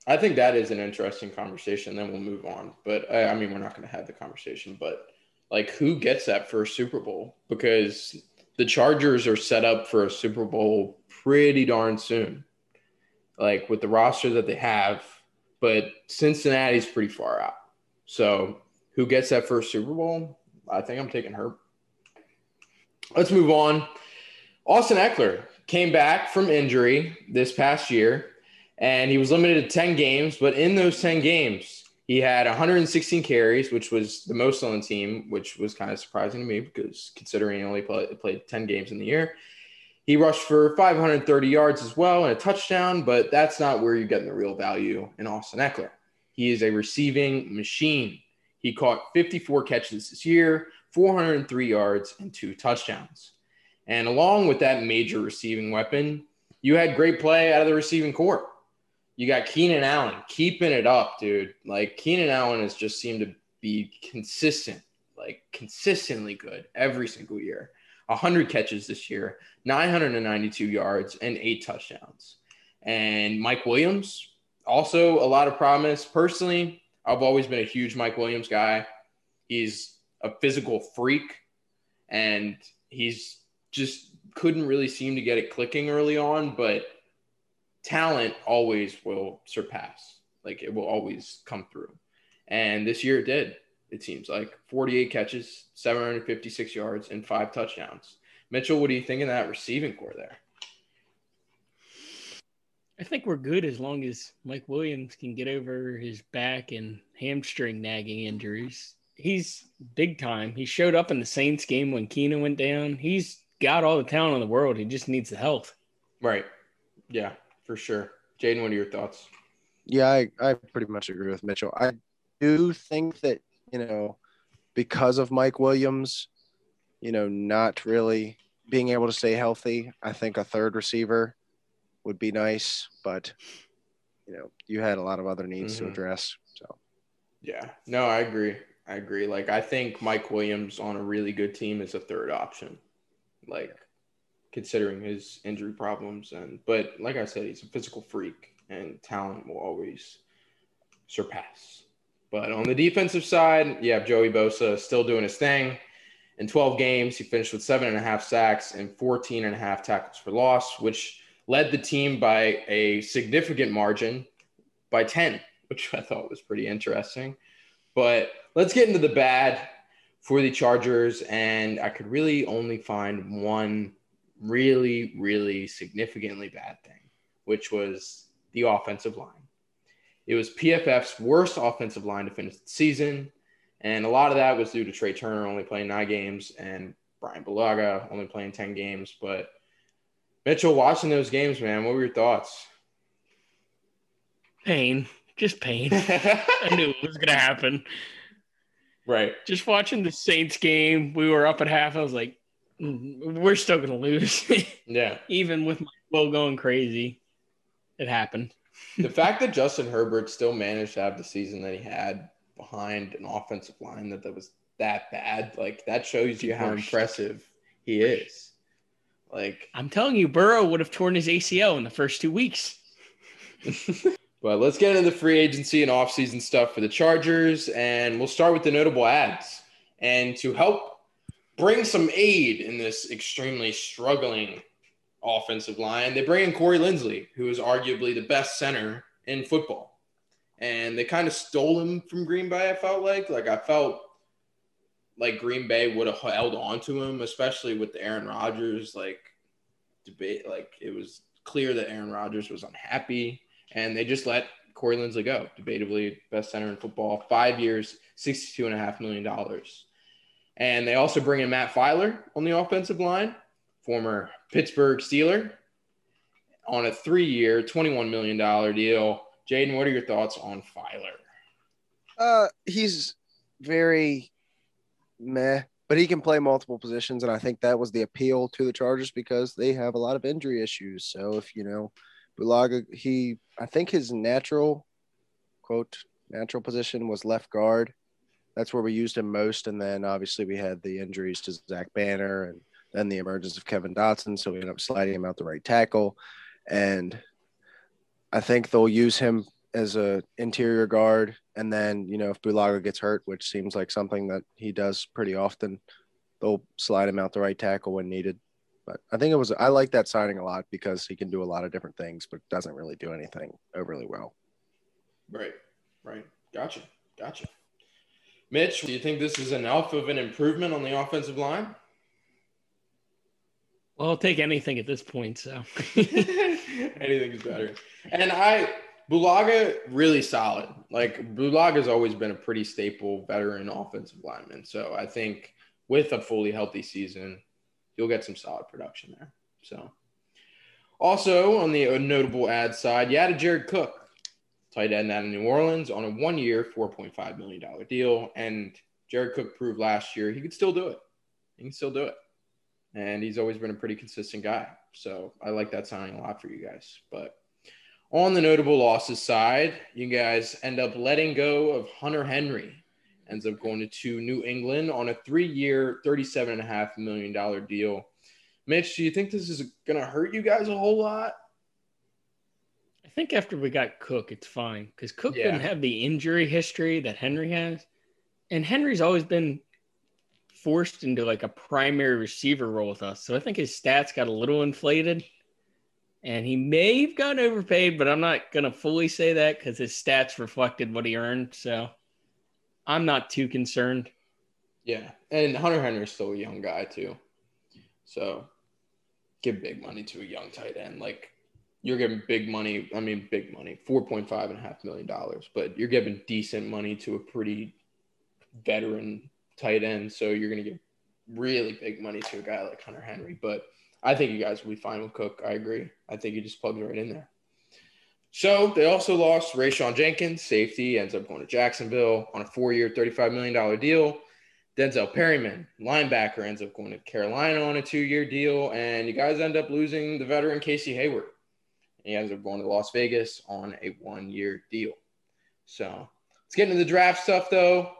I think that is an interesting conversation. Then we'll move on. But I, I mean, we're not going to have the conversation. But like, who gets that first Super Bowl? Because the Chargers are set up for a Super Bowl pretty darn soon, like with the roster that they have. But Cincinnati's pretty far out. So who gets that first Super Bowl? I think I'm taking Herbert. Let's move on. Austin Ekeler came back from injury this past year, and he was limited to 10 games. But in those 10 games, he had 116 carries, which was the most on the team, which was kind of surprising to me because considering he only play, played 10 games in the year. He rushed for 530 yards as well and a touchdown, but that's not where you're getting the real value in Austin Ekeler. He is a receiving machine. He caught 54 catches this year, 403 yards, and two touchdowns. And along with that major receiving weapon, you had great play out of the receiving corps. You got Keenan Allen keeping it up, dude. Like Keenan Allen has just seemed to be consistent, like consistently good every single year. 100 catches this year, 992 yards, and eight touchdowns. And Mike Williams, also a lot of promise. Personally, I've always been a huge Mike Williams guy. He's a physical freak, and he's just couldn't really seem to get it clicking early on, but talent always will surpass. Like it will always come through. And this year it did it seems like 48 catches, 756 yards, and five touchdowns. Mitchell, what do you think of that receiving corps there? I think we're good as long as Mike Williams can get over his back and hamstring nagging injuries. He's big time. He showed up in the Saints game when Keenan went down. He's got all the talent in the world. He just needs the health. Right. Yeah, for sure. Jaden, what are your thoughts? Yeah, I, I pretty much agree with Mitchell. I do think that you know, because of Mike Williams, you know, not really being able to stay healthy. I think a third receiver would be nice, but you know, you had a lot of other needs mm-hmm. to address. So, yeah, no, I agree. I agree. Like, I think Mike Williams on a really good team is a third option. Like, considering his injury problems, and but like I said, he's a physical freak, and talent will always surpass. But on the defensive side, you have Joey Bosa still doing his thing. In 12 games, he finished with seven and a half sacks and 14 and a half tackles for loss, which led the team by a significant margin by 10, which I thought was pretty interesting. But let's get into the bad for the Chargers. And I could really only find one really, really significantly bad thing, which was the offensive line. It was PFF's worst offensive line to finish the season. And a lot of that was due to Trai Turner only playing nine games and Brian Bulaga only playing 10 games. But Mitchell, watching those games, man, what were your thoughts? Pain, just pain. I knew it was going to happen. Right. Just watching the Saints game, we were up at half. I was like, Mm-hmm. we're still going to lose. yeah. Even with my bow going crazy, it happened the fact that Justin Herbert still managed to have the season that he had behind an offensive line that, that was that bad, like that shows you how impressive he is. Like I'm telling you, Burrow would have torn his ACL in the first two weeks. but let's get into the free agency and offseason stuff for the Chargers, and we'll start with the notable ads. And to help bring some aid in this extremely struggling offensive line. They bring in Corey Linsley, who is arguably the best center in football. And they kind of stole him from Green Bay, I felt like. Like, I felt like Green Bay would have held on to him, especially with the Aaron Rodgers, like, debate. Like, it was clear that Aaron Rodgers was unhappy, and they just let Corey Linsley go, debatably best center in football. Five years, $62.5 million. And they also bring in Matt Feiler on the offensive line former Pittsburgh Steeler, on a three year, $21 million deal. Jaden, what are your thoughts on Feiler? Uh, he's very meh, but he can play multiple positions. And I think that was the appeal to the Chargers because they have a lot of injury issues. So if, you know, Bulaga, he, I think his natural, quote, natural position was left guard. That's where we used him most. And then obviously we had the injuries to Zach Banner and then the emergence of Kevin Dotson. So we end up sliding him out the right tackle. And I think they'll use him as a interior guard. And then, you know, if Bulaga gets hurt, which seems like something that he does pretty often, they'll slide him out the right tackle when needed. But I think it was I like that signing a lot because he can do a lot of different things, but doesn't really do anything overly well. Right. Right. Gotcha. Gotcha. Mitch, do you think this is enough of an improvement on the offensive line? Well, I'll take anything at this point. So anything's better. And I, Bulaga, really solid. Like Bulaga's always been a pretty staple veteran offensive lineman. So I think with a fully healthy season, you'll get some solid production there. So also on the notable ad side, you added Jared Cook, tight end out of New Orleans, on a one-year, $4.5 million deal. And Jared Cook proved last year he could still do it. He can still do it and he's always been a pretty consistent guy. So I like that signing a lot for you guys. But on the notable losses side, you guys end up letting go of Hunter Henry. Ends up going to New England on a three-year, $37.5 million deal. Mitch, do you think this is going to hurt you guys a whole lot? I think after we got Cook, it's fine because Cook Yeah. didn't have the injury history that Henry has. And Henry's always been forced into like a primary receiver role with us. So I think his stats got a little inflated. And he may have gotten overpaid, but I'm not going to fully say that because his stats reflected what he earned. So I'm not too concerned. Yeah. And Hunter Henry's still a young guy, too. So give big money to a young tight end. Like you're giving big money. I mean, big money, $4.5 and a half million dollars, but you're giving decent money to a pretty veteran tight end. So you're going to give really big money to a guy like Hunter Henry. But I think you guys will be fine with Cook. I agree. I think you just plugs right in there. So they also lost Rayshawn Jenkins, safety, ends up going to Jacksonville on a four-year, $35 million deal. Denzel Perryman, linebacker, ends up going to Carolina on a two-year deal, and you guys end up losing the veteran Casey Hayward. He ends up going to Las Vegas on a one-year deal. So let's get into the draft stuff, though.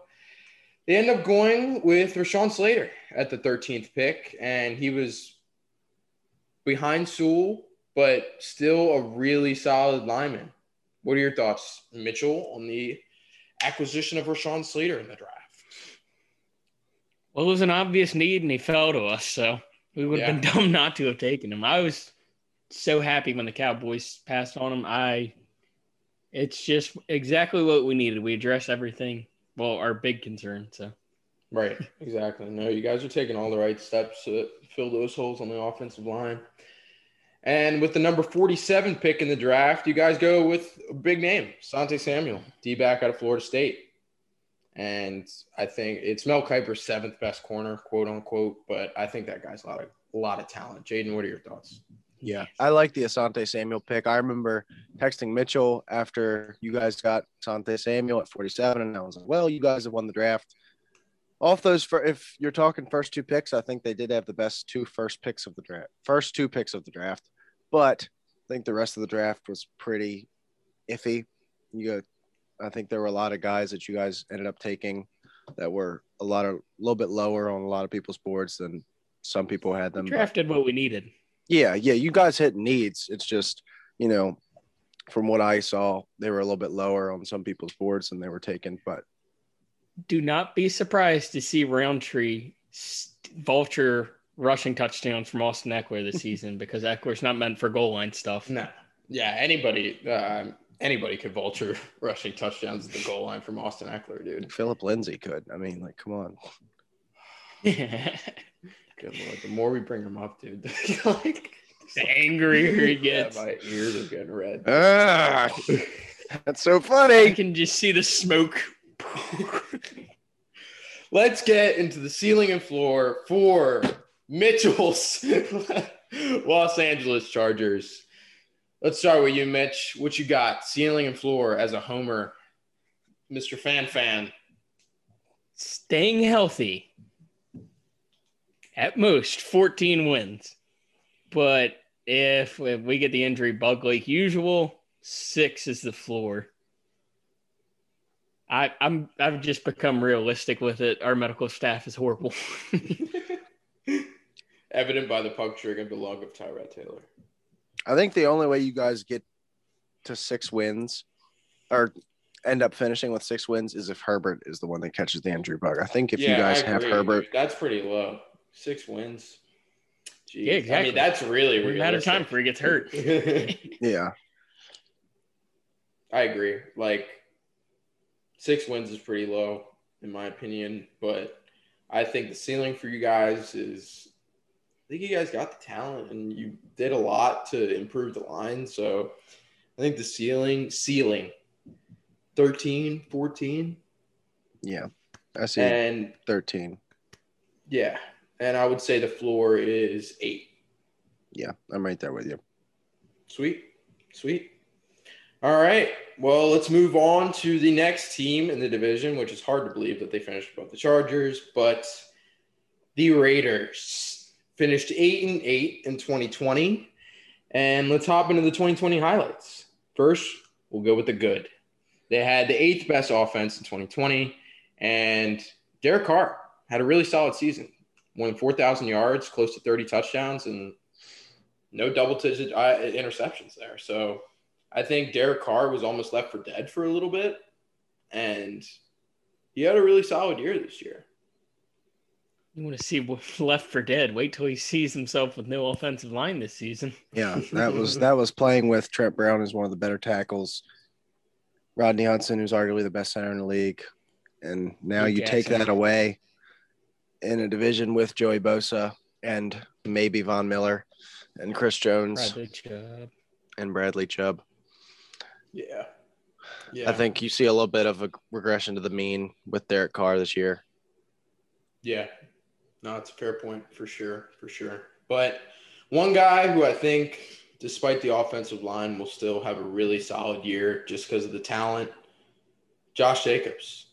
They end up going with Rashawn Slater at the 13th pick, and he was behind Sewell, but still a really solid lineman. What are your thoughts, Mitchell, on the acquisition of Rashawn Slater in the draft? Well, it was an obvious need and he fell to us. So we would have been dumb not to have taken him. I was so happy when the Cowboys passed on him. I, it's just exactly what we needed. We addressed everything. Well, our big concern. So, Right, exactly. No, you guys are taking all the right steps to fill those holes on the offensive line. And with the number 47 pick in the draft, you guys go with a big name, Sante Samuel, D back out of Florida State. And I think it's Mel Kiper's seventh best corner, quote unquote. But I think that guy's a lot of a lot of talent. Jaden, what are your thoughts? Yeah, I like the Asante Samuel pick. I remember texting Mitchell after you guys got Asante Samuel at 47, and I was like, "Well, you guys have won the draft." Off those, for if you're talking first two picks, I think they did have the best two first picks of the draft, first two picks of the draft. But I think the rest of the draft was pretty iffy. You got, I think there were a lot of guys that you guys ended up taking that were a lot of a little bit lower on a lot of people's boards than some people had them. but- drafted what we needed. Yeah, yeah, you guys hit needs. It's just, you know, from what I saw, they were a little bit lower on some people's boards than they were taken. But Do not be surprised to see Rountree st- vulture rushing touchdowns from Austin Ekeler this season because Ekeler's not meant for goal line stuff. No. Yeah, anybody uh, anybody could vulture rushing touchdowns at the goal line from Austin Ekeler, dude. Phillip Lindsay could. I mean, like, come on. Good lord. The more we bring him up, dude, like the angrier he Yeah, gets. my ears are getting red. Ah, that's so funny. I can just see the smoke. Let's get into the ceiling and floor for Mitchell's Los Angeles Chargers. Let's start with you, Mitch. What you got? Ceiling and floor as a homer, Mr. Fan Fan. Staying healthy. At most 14 wins. But if, if we get the injury bug like usual, six is the floor. I, I'm I've just become realistic with it. Our medical staff is horrible. Evident by the puncturing of the lung of Tyrod Taylor. I think the only way you guys get to six wins or end up finishing with six wins is if Herbert is the one that catches the injury bug. I think if you guys have. Herbert, that's pretty low. Six wins. Jeez. Yeah, I mean, that's really We're out of time realistic. before he gets hurt. yeah, I agree. Like six wins is pretty low. in my opinion. But I think the ceiling for you guys is I think you guys got the talent and you did a lot to improve the line. So I think the ceiling, ceiling 13, 14. Yeah, I see And 13. yeah, and I would say the floor is eight. Yeah, I'm right there with you. Sweet. Sweet. All right. Well, let's move on to the next team in the division, which is hard to believe that they finished above the Chargers, but the Raiders finished eight and eight in 2020. And let's hop into the 2020 highlights. First, we'll go with the good. They had the eighth best offense in 2020, and Derek Carr had a really solid season. More than 4,000 yards, close to 30 touchdowns, and no double digit uh, interceptions there. So I think Derek Carr was almost left for dead for a little bit, and he had a really solid year this year. You want to see what's left for dead? Wait till he sees himself with no offensive line this season. Yeah, that was that was playing with Trent Brown as one of the better tackles. Rodney Hudson, who's arguably the best center in the league, and now Luke you take Jackson. that away in a division with Joey Bosa and maybe Von Miller and Chris Jones Bradley Chubb. and Bradley Chubb. Yeah. Yeah. I think you see a little bit of a regression to the mean with Derek Carr this year. Yeah. No, it's a fair point for sure. For sure. But one guy who I think, despite the offensive line, will still have a really solid year just because of the talent, Josh Jacobs.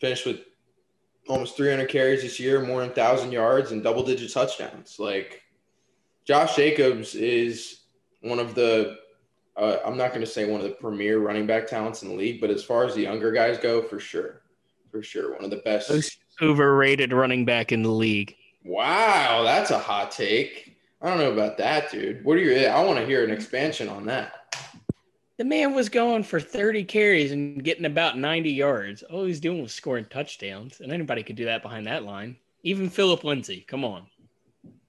Finished with almost 300 carries this year, more than 1,000 yards, and double digit touchdowns. Like, Josh Jacobs is one of the, uh, I'm not going to say one of the premier running back talents in the league, but as far as the younger guys go, for sure. For sure. One of the best. Most overrated running back in the league. Wow, that's a hot take. I don't know about that, dude. What are your? I want to hear an expansion on that. The man was going for 30 carries and getting about 90 yards. All he's doing was scoring touchdowns, and anybody could do that behind that line. Even Phillip Lindsay. Come on.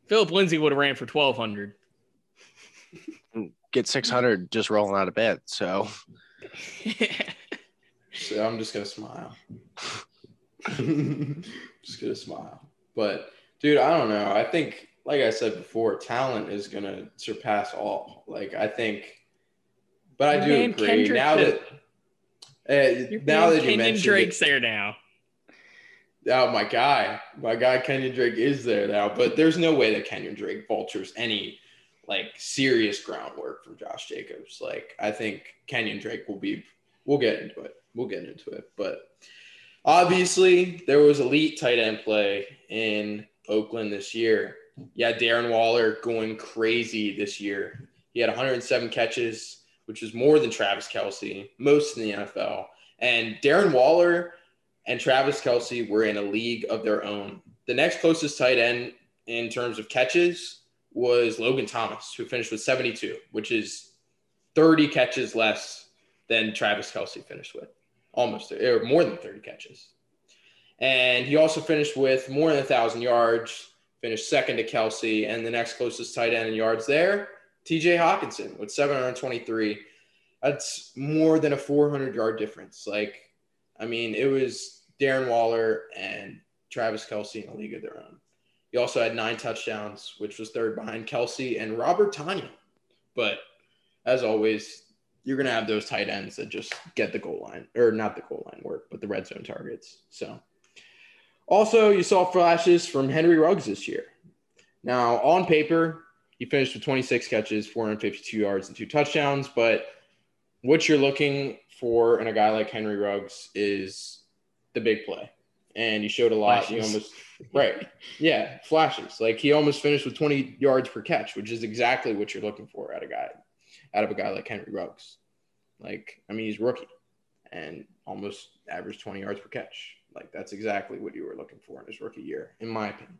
Phillip Lindsay would have ran for 1,200. Get 600 just rolling out of bed. So So I'm just gonna smile. just gonna smile. But dude, I don't know. I think, like I said before, talent is gonna surpass all. Like I think, but I do agree. Kendrick now that uh, now that you Kenyon mentioned Drake's it, there now. Oh, my guy, my guy Kenyon Drake is there now, but there's no way that Kenyon Drake vultures any like serious groundwork from Josh Jacobs. Like I think Kenyon Drake will be. We'll get into it. We'll get into it, but obviously there was elite tight end play in Oakland this year. Yeah, Darren Waller going crazy this year. He had 107 catches, which is more than Travis Kelce, most in the NFL. And Darren Waller and Travis Kelce were in a league of their own. The next closest tight end in terms of catches was Logan Thomas, who finished with 72, which is 30 catches less than Travis Kelce finished with, almost or more than 30 catches. And he also finished with more than 1,000 yards, finished second to Kelce, and the next closest tight end in yards there, TJ Hockenson with 723. That's more than a 400 yard difference. Like, I mean, it was Darren Waller and Travis Kelce in a league of their own. He also had nine touchdowns, which was third behind Kelce and Robert Tonyan. But as always, you're going to have those tight ends that just get the goal line, or not the goal line work, but the red zone targets. So, also, you saw flashes from Henry Ruggs this year. Now, on paper, he finished with 26 catches, 452 yards, and two touchdowns. But what you're looking for in a guy like Henry Ruggs is the big play. And he showed a lot. He almost, right. Yeah, flashes. Like he almost finished with 20 yards per catch, which is exactly what you're looking for out of a guy, out of a guy like Henry Ruggs. Like, I mean, he's rookie and almost averaged 20 yards per catch. Like that's exactly what you were looking for in his rookie year, in my opinion.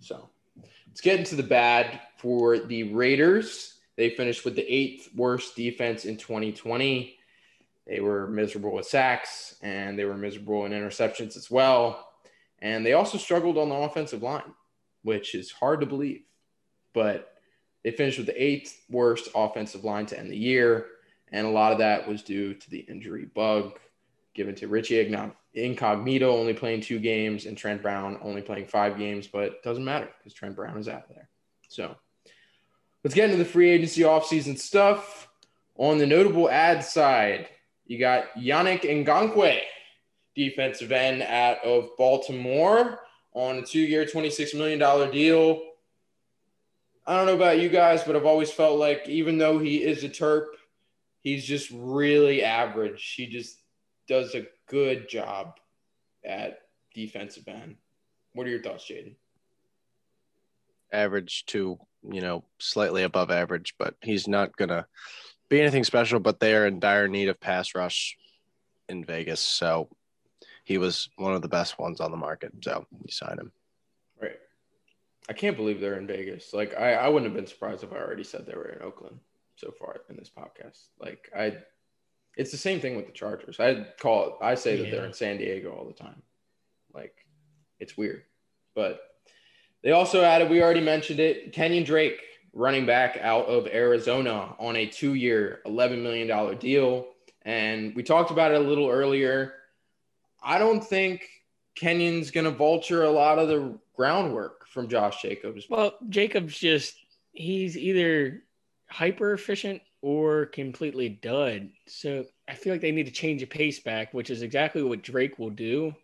So let's get into the bad for the Raiders. They finished with the eighth worst defense in 2020. They were miserable with sacks and they were miserable in interceptions as well. And they also struggled on the offensive line, which is hard to believe. But they finished with the eighth worst offensive line to end the year. And a lot of that was due to the injury bug given to Richie Agnon- Incognito only playing two games and Trent Brown only playing five games, but doesn't matter because Trent Brown is out there. So let's get into the free agency offseason stuff. On the notable ad side, you got Yannick Ngakoue, defensive end out of Baltimore on a two-year, $26 million deal. I don't know about you guys, but I've always felt like even though he is a Terp, he's just really average. He just does a good job at defensive end. What are your thoughts, Jaden? Average to, you know, slightly above average, but he's not going to be anything special. But they are in dire need of pass rush in Vegas. So he was one of the best ones on the market. So you sign him. Right. I can't believe they're in Vegas. Like I, I wouldn't have been surprised if I already said they were in Oakland so far in this podcast. Like I it's the same thing with the Chargers. I call it I say that Yeah. they're in San Diego all the time. Like it's weird. But they also added, we already mentioned it, Kenyon Drake, running back out of Arizona on a two-year, $11 million deal. And we talked about it a little earlier. I don't think Kenyon's going to vulture a lot of the groundwork from Josh Jacobs. Well, Jacobs just he's either hyper efficient or completely dud. So I feel like they need to change the pace back, which is exactly what Drake will do.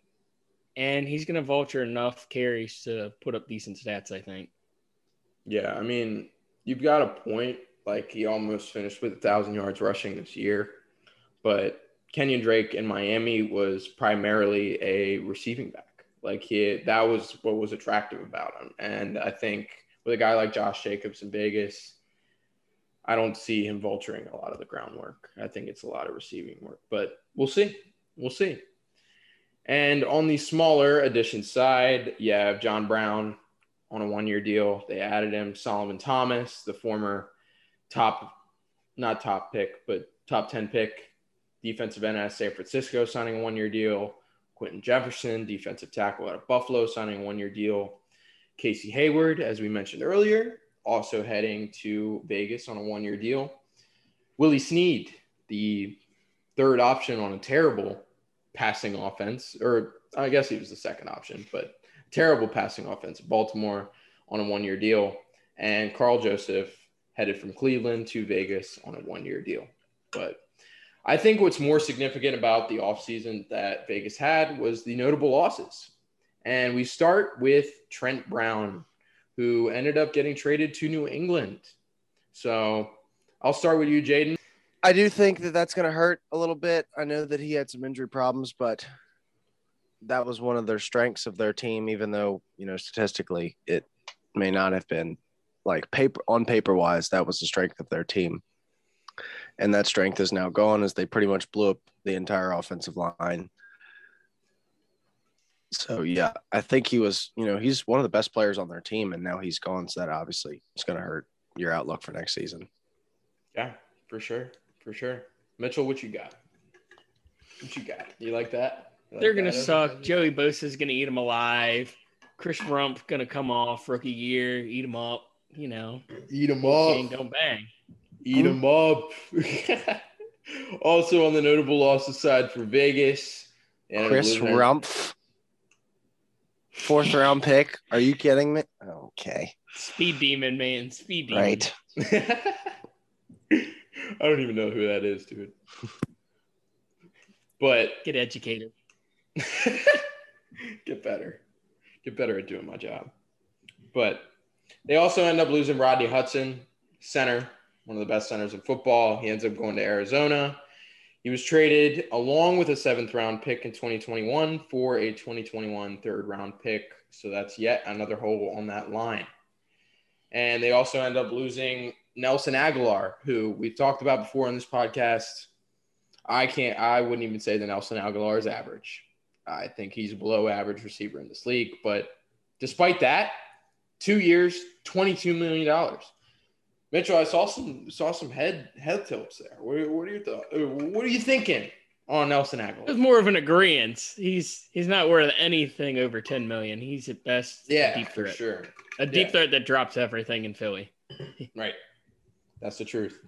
And he's gonna vulture enough carries to put up decent stats, I think. Yeah, I mean, you've got a point. Like he almost finished with a thousand yards rushing this year, but Kenyon Drake in Miami was primarily a receiving back. Like he, that was what was attractive about him. And I think with a guy like Josh Jacobs in Vegas, I don't see him vulturing a lot of the groundwork. I think it's a lot of receiving work, but we'll see. We'll see. And on the smaller addition side, you have John Brown on a one year deal. They added him Solomon Thomas, the former top, not top pick, but top 10 pick defensive end of San Francisco, signing a one year deal. Quentin Jefferson, defensive tackle out of Buffalo, signing a one year deal. Casey Hayward, as we mentioned earlier, also heading to Vegas on a one year deal. Willie Snead, the third option on a terrible passing offense, or I guess he was the second option, but terrible passing offense. Baltimore on a one year deal. And Karl Joseph headed from Cleveland to Vegas on a one year deal. But I think what's more significant about the offseason that Vegas had was the notable losses. And we start with Trent Brown, who ended up getting traded to New England. So I'll start with you, Jaden. I do think that that's going to hurt a little bit. I know that he had some injury problems, but that was one of their strengths of their team, even though, you know, statistically it may not have been like paper on paper wise, that was the strength of their team. And that strength is now gone as they pretty much blew up the entire offensive line. So yeah, I think he was, you know, he's one of the best players on their team, and now he's gone. So that obviously is going to hurt your outlook for next season. Yeah, for sure. For sure. Mitchell, what you got? What you got? You like that? You like They're gonna that? suck. Joey Bosa's gonna eat them alive. Chris Rumph gonna come off rookie year, eat him up. You know, Eat them bang, up. don't bang. Eat them up. also on the notable losses side for Vegas. and Chris Rumph their- Rumph, fourth round pick. Are you kidding me? Okay, Speed demon, man. Speed demon. right. I don't even know who that is, dude. But Get educated. get better. Get better at doing my job. But they also end up losing Rodney Hudson, center, one of the best centers in football. He ends up going to Arizona. He was traded along with a seventh round pick in 2021 for a 2021 third round pick. So that's yet another hole on that line. And they also end up losing Nelson Agholor, who we've talked about before on this podcast. I can't, I wouldn't even say that Nelson Agholor is average. I think he's below average receiver in this league. But despite that, two years, $22 million. Mitchell, I saw some saw some head head tilts there. What, what are your thoughts? Uh, what are you thinking on Nelson It Agholor? was more of an agreement. He's he's not worth anything over 10 million. He's at best a Yeah, deep for threat. sure. A deep Yeah. threat that drops everything in Philly. Right. That's the truth.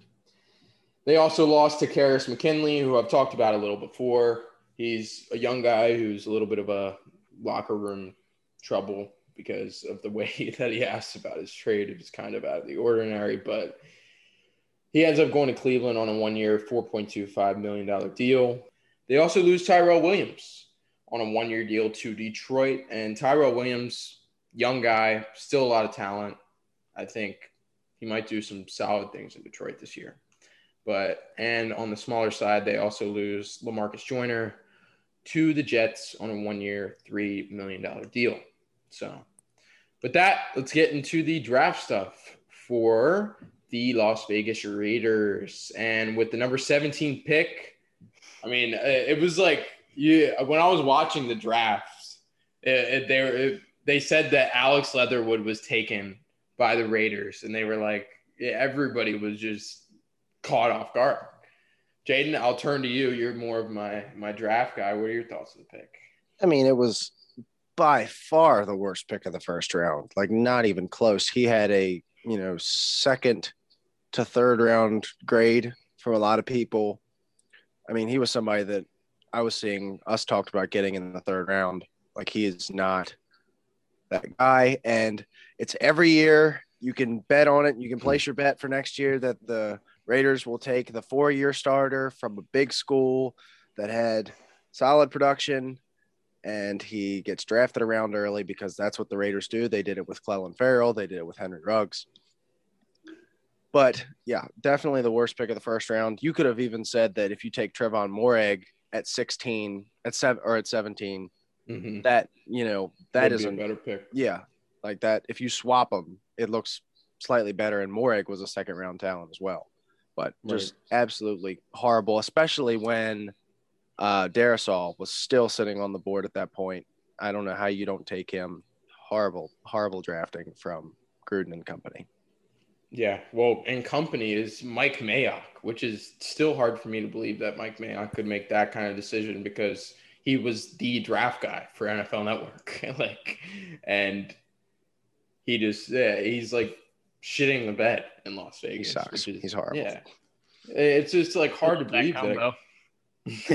They also lost Takkarist McKinley, who I've talked about a little before. He's a young guy who's a little bit of a locker room trouble because of the way that he asked about his trade. It was kind of out of the ordinary, but he ends up going to Cleveland on a one year, $4.25 million deal. They also lose Tyrell Williams on a one year deal to Detroit. And Tyrell Williams, young guy, still a lot of talent. I think he might do some solid things in Detroit this year. But, and on the smaller side, they also lose Lamarcus Joyner to the Jets on a one year, $3 million deal. So, with that, let's get into the draft stuff for the Las Vegas Raiders. And with the number 17 pick, I mean, uh, it was like, when I was watching the drafts, it, it, they, they said that Alex Leatherwood was taken by the Raiders, and they were like, yeah, everybody was just caught off guard. Jaden, I'll turn to you. You're more of my my draft guy. What are your thoughts on the pick? I mean, it was by far the worst pick of the first round. Like not even close. He had a, you know, second to third round grade from a lot of people. I mean, he was somebody that I was seeing us talked about getting in the third round. Like he is not that guy. And it's every year you can bet on it. You can place your bet for next year that the Raiders will take the four year starter from a big school that had solid production and he gets drafted around early because that's what the Raiders do. They did it with Clelin Ferrell, they did it with Henry Ruggs. But yeah, definitely the worst pick of the first round. You could have even said that if you take Trevon Moehrig at 16, at seven or at 17, mm-hmm. that you know that is a better pick. Yeah, like that. If you swap them, it looks slightly better. And Moehrig was a second round talent as well but just right. absolutely horrible, especially when uh, Darrisaw was still sitting on the board at that point. I don't know how you don't take him. Horrible, horrible drafting from Gruden and company. Yeah, well, and company is Mike Mayock, which is still hard for me to believe that Mike Mayock could make that kind of decision because he was the draft guy for NFL Network, like, and he just yeah, he's like shitting the bed in Las Vegas. He sucks. Is, He's horrible. Yeah, it's just like hard to believe that.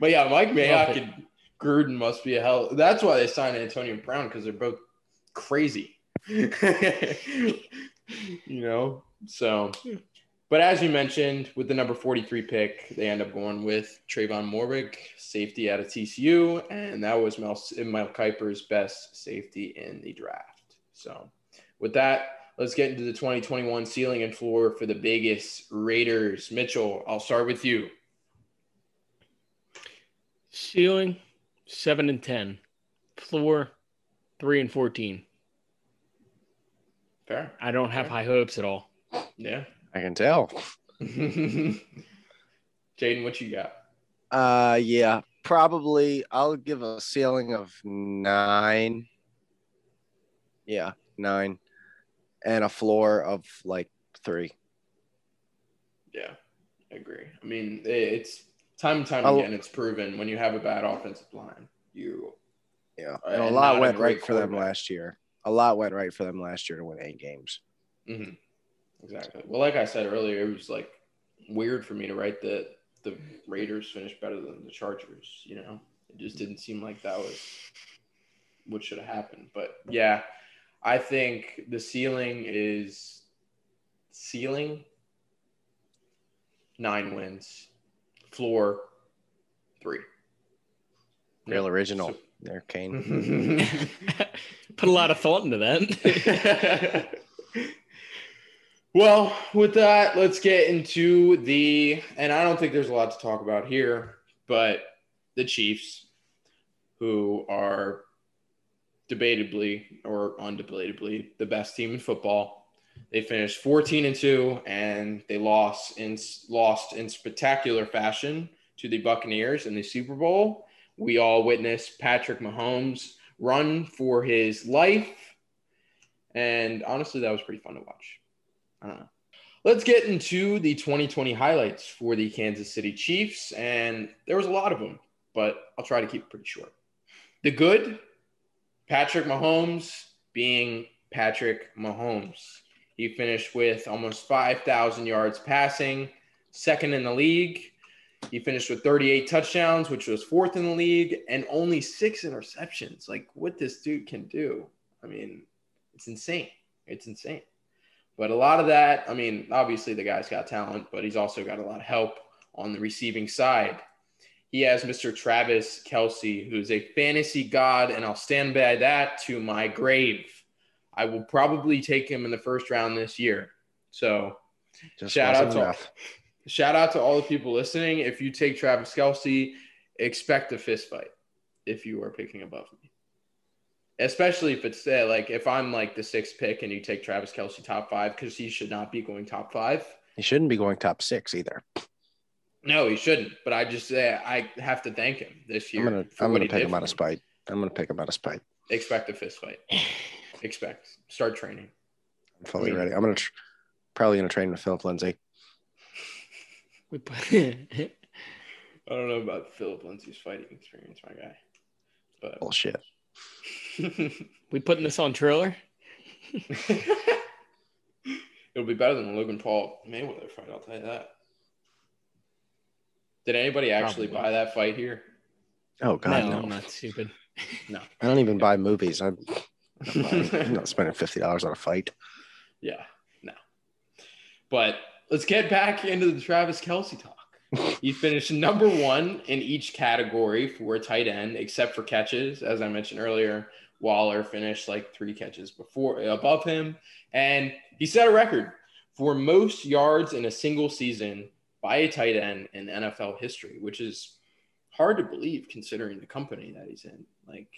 but yeah, Mike Mayock and Gruden must be a hell. That's why they signed Antonio Brown because they're both crazy. you know, so. But as you mentioned, with the number 43 pick, they end up going with Trevon Moehrig, safety out of TCU, and that was Mel, Mel Kiper's best safety in the draft. So, with that, Let's get into the 2021 ceiling and floor for the biggest Raiders. Mitchell, I'll start with you. Ceiling, seven and ten. Floor, three and fourteen. Fair. I don't have Fair. high hopes at all. Yeah, I can tell. Jaden, what you got? Uh, yeah, probably. I'll give a ceiling of nine. Yeah, nine and a floor of like three. Yeah, I agree. I mean, it's time and time again, it's proven when you have a bad offensive line, you. Yeah, and a lot went right for them last year. A lot went right for them last year to win eight games. Mm-hmm. Exactly. Well, like I said earlier, it was like weird for me to write that the Raiders finished better than the Chargers. You know, it just didn't seem like that was what should have happened. But yeah, I think the ceiling is ceiling nine wins, floor three. Real original so, there, Kane. Put a lot of thought into that. well, with that, let's get into the, and I don't think there's a lot to talk about here, but the Chiefs, who are debatably or undebatably the best team in football. They finished 14 and 2 and they lost in lost in spectacular fashion to the Buccaneers in the Super Bowl. We all witnessed Patrick Mahomes run for his life. And honestly, that was pretty fun to watch. I don't know. Let's get into the 2020 highlights for the Kansas City Chiefs. And there was a lot of them, but I'll try to keep it pretty short. The good Patrick Mahomes being Patrick Mahomes. He finished with almost 5,000 yards passing, second in the league. He finished with 38 touchdowns, which was fourth in the league, and only six interceptions. Like what this dude can do. I mean, it's insane. It's insane. But a lot of that, I mean, obviously the guy's got talent, but he's also got a lot of help on the receiving side. He has Mr. Travis Kelce, who's a fantasy god, and I'll stand by that to my grave. I will probably take him in the first round this year. So Just Shout out to- enough. shout out to all the people listening. If you take Travis Kelce, expect a fist fight if you are picking above me. Especially if it's uh, like if I'm like the sixth pick and you take Travis Kelce top five because he should not be going top five. He shouldn't be going top six either. No, he shouldn't. But I just uh, I have to thank him this year. I'm gonna I'm gonna pick him out of spite. I'm gonna pick him out of spite. Expect a fist fight. Expect. Start training. I'm fully I mean- ready. I'm gonna tr- probably gonna train with Phillip Lindsay. We put, I don't know about Phillip Lindsay's fighting experience, my guy. But Bullshit. we putting this on trailer. It'll be better than the Logan Paul Mayweather fight. I'll tell you that. Did anybody actually Probably. buy that fight here? Oh god, no, no. I'm not stupid. No, I don't even buy movies. I'm, I'm, buying- I'm not spending fifty dollars on a fight. yeah, no. But let's get back into the Travis Kelce talk. he finished number one in each category for a tight end, except for catches, as I mentioned earlier. Waller finished like three catches before above him, and he set a record for most yards in a single season by a tight end in NFL history, which is hard to believe considering the company that he's in. Like,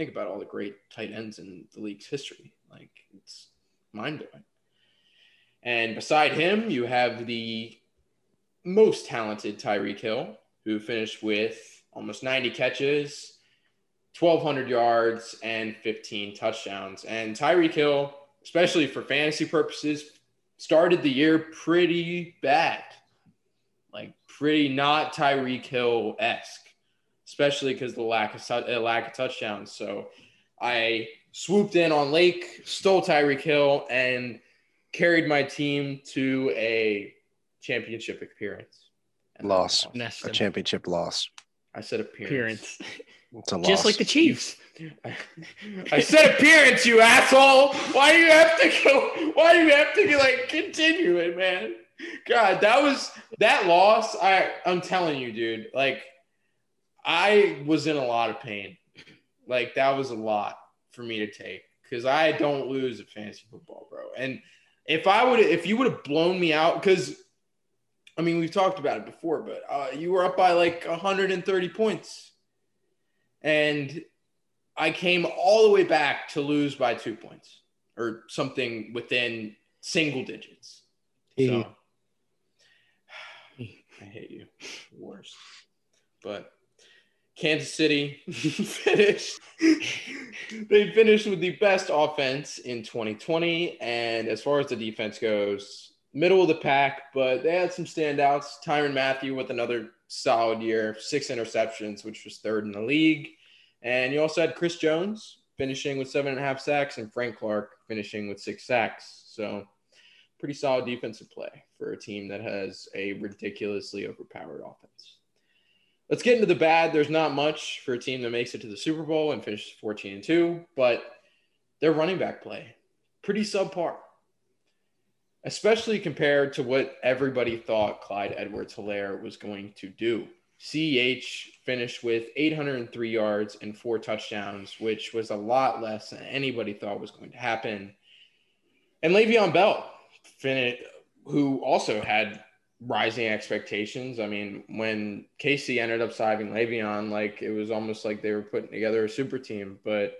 think about all the great tight ends in the league's history. Like, it's mind blowing. And beside him, you have the most talented Tyreek Hill, who finished with almost 90 catches, 1,200 yards, and 15 touchdowns. And Tyreek Hill, especially for fantasy purposes, started the year pretty bad. Like, pretty not Tyreek Hill esque, especially because the lack of, tou- uh, lack of touchdowns. So I swooped in on Lake, stole Tyreek Hill, and carried my team to a championship appearance. And Loss. I A Neston. championship loss. I said appearance. appearance. It's a loss. Just like the Chiefs. I said appearance, you asshole. Why do you have to go? Why do you have to be like continue it, man? God, that was that loss. I I'm telling you, dude. Like, I was in a lot of pain. Like that was a lot for me to take because I don't lose at fantasy football, bro. And if I would, if you would have blown me out, because I mean we've talked about it before, but uh, you were up by like 130 points, and I came all the way back to lose by two points or something within single digits. So I hate you. Worst. But Kansas City finished. they finished with the best offense in 2020. And as far as the defense goes, middle of the pack, but they had some standouts. Tyrann Mathieu with another solid year, six interceptions, which was third in the league. And you also had Chris Jones finishing with seven and a half sacks and Frank Clark finishing with six sacks. So pretty solid defensive play for a team that has a ridiculously overpowered offense. Let's get into the bad. There's not much for a team that makes it to the Super Bowl and finishes 14 and 2, but their running back play pretty subpar. Especially compared to what everybody thought Clyde Edwards Helaire was going to do. CEH finished with 803 yards and four touchdowns, which was a lot less than anybody thought was going to happen. And Le'Veon Bell, who also had rising expectations. I mean, when Casey ended up signing Le'Veon, like it was almost like they were putting together a super team, but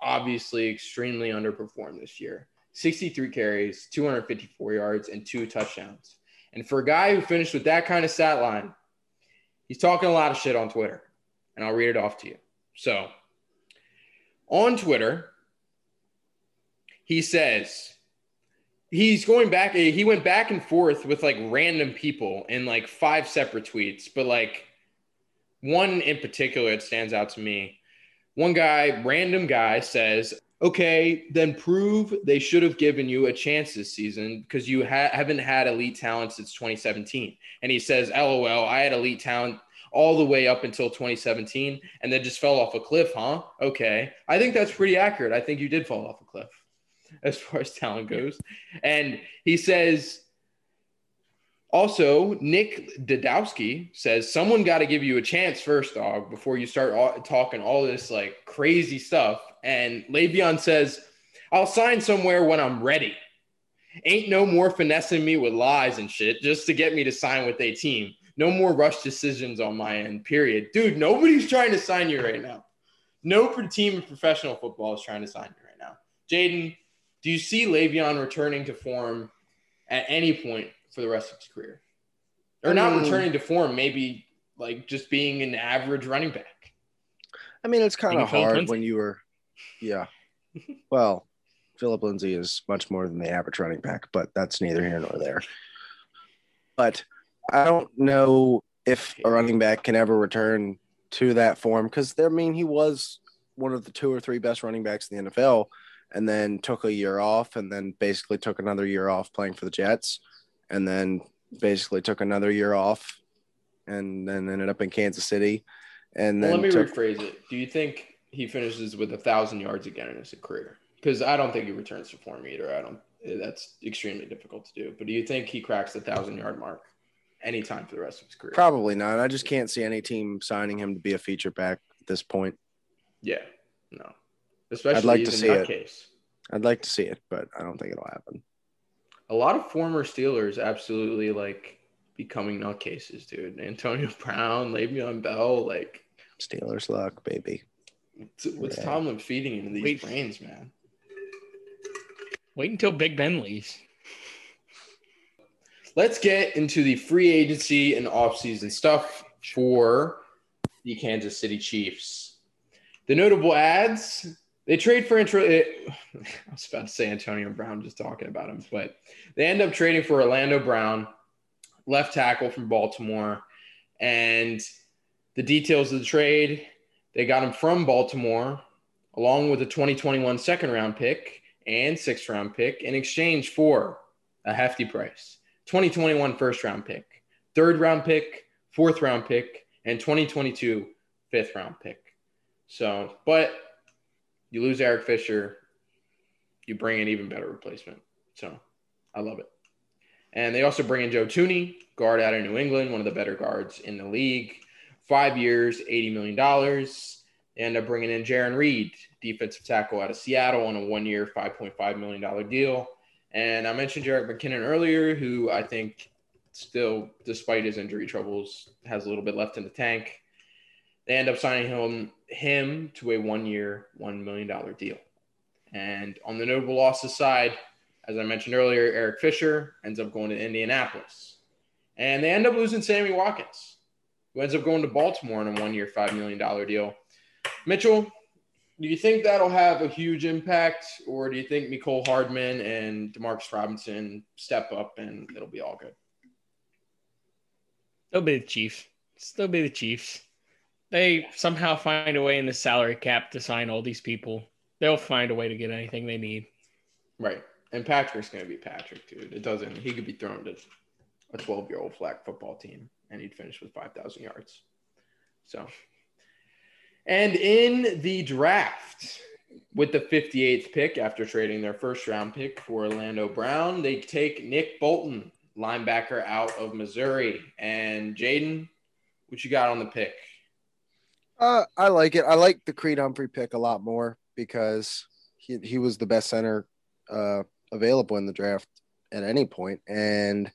obviously extremely underperformed this year. 63 carries, 254 yards, and two touchdowns. And for a guy who finished with that kind of stat line, he's talking a lot of shit on Twitter. And I'll read it off to you. So on Twitter, he says, he's going back eh, he went back and forth with like random people in like five separate tweets but like one in particular that stands out to me one guy random guy says okay, then prove they should have given you a chance this season because you ha- haven't had elite talent since 2017. And he says, LOL, I had elite talent all the way up until 2017 and then just fell off a cliff, huh? Okay. I think that's pretty accurate. I think you did fall off a cliff as far as talent goes. And he says, also, Nick Dadowski says someone got to give you a chance first, dog, before you start all, talking all this like crazy stuff. And Le'Veon says, I'll sign somewhere when I'm ready. Ain't no more finessing me with lies and shit just to get me to sign with a team. No more rush decisions on my end, period. Dude, nobody's trying to sign you right now. No team in professional football is trying to sign you right now. Jaden, do you see Le'Veon returning to form at any point for the rest of his career? Or not Mm. returning to form, maybe like just being an average running back. I mean, it's kind of hard Lindsay. when you were, yeah. well, Phillip Lindsay is much more than the average running back, but that's neither here nor there. But I don't know if a running back can ever return to that form because I mean he was one of the two or three best running backs in the NFL, and then took a year off, and then basically took another year off playing for the Jets, and then basically took another year off, and then ended up in Kansas City, and Well, then let me took, rephrase it. Do you think he finishes with a thousand yards again in his career? Because I don't think he returns to form either. I don't. That's extremely difficult to do. But do you think he cracks the thousand yard mark anytime for the rest of his career? Probably not. I just can't see any team signing him to be a feature back at this point. Yeah. No. Especially like he's to a see it. nutcase. I'd like to see it, but I don't think it'll happen. A lot of former Steelers absolutely like becoming nutcases, dude. Antonio Brown, Le'Veon Bell, like Steelers luck, baby. what's, what's Yeah. Tomlin feeding into these Wait. brains, man? Wait until Big Ben leaves. Let's get into the free agency and offseason stuff for the Kansas City Chiefs. The notable ads, they trade for intro. It, I was about to say Antonio Brown, just talking about him, but they end up trading for Orlando Brown, left tackle from Baltimore. And the details of the trade, they got him from Baltimore, along with a 2021 second round pick and sixth round pick in exchange for a hefty price. 2021 first round pick, third round pick, fourth round pick, and 2022 fifth round pick. So, but you lose Eric Fisher, you bring an even better replacement. So, I love it. And they also bring in Joe Thuney, guard out of New England, one of the better guards in the league. Five years, $80 million. They end up bringing in Jarran Reed, defensive tackle out of Seattle, on a one year, $5.5 million deal. And I mentioned Jerick McKinnon earlier, who I think still, despite his injury troubles, has a little bit left in the tank. They end up signing him him to a one year, $1 million deal. And on the notable losses side, as I mentioned earlier, Eric Fisher ends up going to Indianapolis. And they end up losing Sammy Watkins, who ends up going to Baltimore on a one year, $5 million deal. Mitchell, do you think that'll have a huge impact, or do you think Mecole Hardman and Demarcus Robinson step up and it'll be all good? They'll be the Chiefs. Still be the Chiefs. They somehow find a way in the salary cap to sign all these people. They'll find a way to get anything they need. Right. And Patrick's going to be Patrick, dude. It doesn't, he could be thrown to a 12 year old flag football team and he'd finish with 5,000 yards. So, and in the draft, with the 58th pick after trading their first round pick for Orlando Brown, they take Nick Bolton, linebacker out of Missouri. And Jaden, what you got on the pick? Uh, I like it. I like the Creed Humphrey pick a lot more because he he was the best center uh, available in the draft at any point, and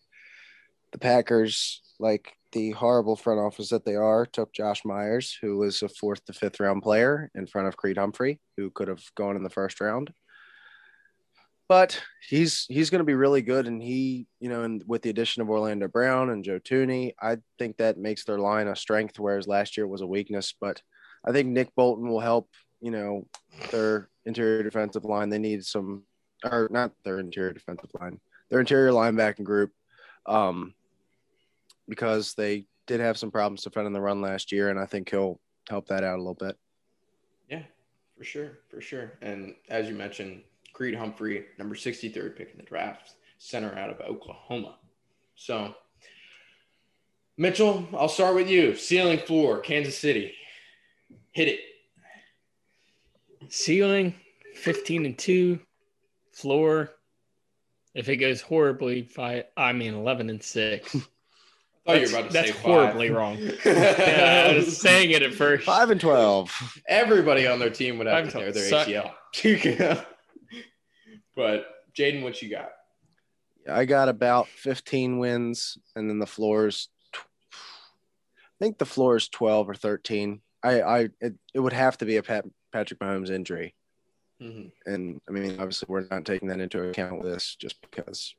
the Packers, like the horrible front office that they are, took Josh Myers, who was a fourth to fifth round player, in front of Creed Humphrey, who could have gone in the first round. But he's he's going to be really good, and he, you know, and with the addition of Orlando Brown and Joe Thuney, I think that makes their line a strength, whereas last year was a weakness. But I think Nick Bolton will help, you know, their interior defensive line. They need some, or not their interior defensive line, their interior linebacking group, um, because they did have some problems defending the run last year, and I think he'll help that out a little bit. Yeah, For sure, for sure. And as you mentioned, Creed Humphrey, number 63rd pick in the draft, center out of Oklahoma. So, Mitchell, I'll start with you. Ceiling floor, Kansas City. Hit it. Ceiling, 15 and 2. Floor, if it goes horribly, five, I mean 11 and 6. I thought you were about to That's say five. horribly wrong. Yeah, I was saying it at first. Five and twelve. Everybody on their team would have to tear their suck. ACL. but Jaden, what you got? I got about 15 wins, and then the floors. I think the floor is 12 or 13. I, I, it, it would have to be a Pat, Patrick Mahomes injury, Mhm. and I mean, obviously, we're not taking that into account with this, just because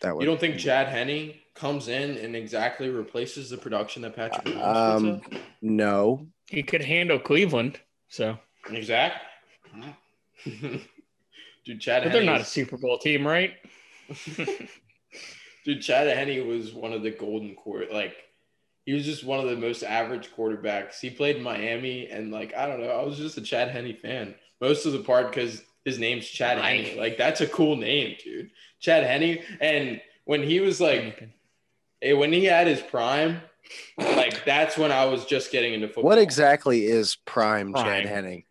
that would. You don't think Chad Henne comes in and exactly replaces the production that Patrick Mahomes Um, puts up? No, He could handle Cleveland, so Exact. Dude, Chad but they're not a Super Bowl team, right? Dude, Chad Henne was one of the golden court. Like, he was just one of the most average quarterbacks. He played in Miami, and like, I don't know, I was just a Chad Henne fan most of the part because his name's Chad Right. Henne. Like, that's a cool name, dude. Chad Henne. And when he was like, hey, eh, when he had his prime, like, that's when I was just getting into football. what exactly is prime, Prime. Chad Henning?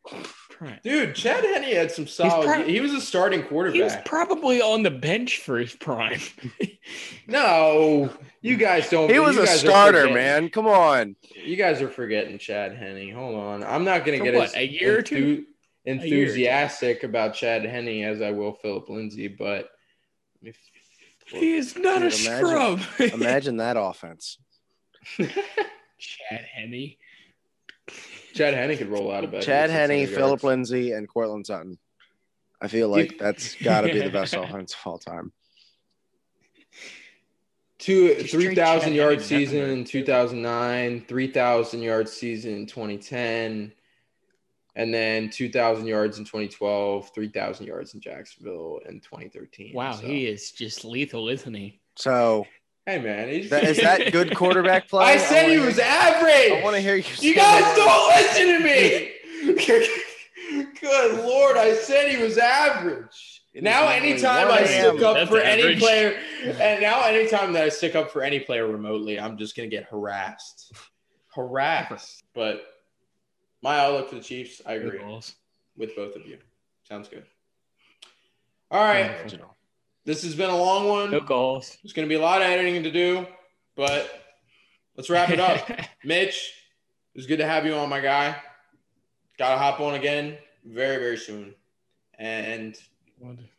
Right. Dude, Chad Henne had some solid. prob- he was a starting quarterback. He was probably on the bench for his prime. no, you guys don't. He was a starter, man. Come on. You guys are forgetting Chad Henne. Hold on, I'm not gonna get what, as a year or two? enthu- year or two. enthusiastic about Chad Henne as I will Phillip Lindsay, but if, he is not a imagine- scrub. Imagine that offense. Chad Henne. Chad Henne could roll out of bed. Chad with Henne, Phillip. Lindsay, and Courtland Sutton. I feel like that's got to be the best offense of all time. Two Just three trade thousand Chad yard Henne season in two thousand nine, three thousand yard season in twenty ten, and then two thousand yards in twenty twelve, three thousand yards in Jacksonville in twenty thirteen. Wow, he is just lethal, isn't he? So Hey man, is that, is that good quarterback play? I said he was hear- average. I want to hear you. You guys that. don't listen to me. Good lord, I said he was average. It is now, anytime 1 I a.m. stick up That's for any player, and now anytime that I stick up for any player remotely, I'm just gonna get harassed, harassed. But my outlook for the Chiefs, I agree with both of you. Sounds good. All right, Original. This has been a long one. No goals. There's gonna be a lot of editing to do, but let's wrap it up. Mitch, it was good to have you on, my guy. Gotta hop on again very, very soon. And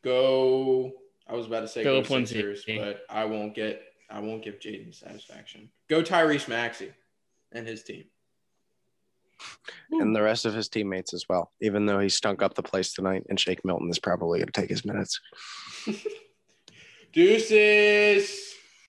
go. I was about to say Phillip go Lindsay. Sixers, but I won't get. I won't give Jaden satisfaction. Go Tyrese Maxey and his team. and the rest of his teammates as well. Even though he stunk up the place tonight, and Shake Milton is probably going to take his minutes. Deuces.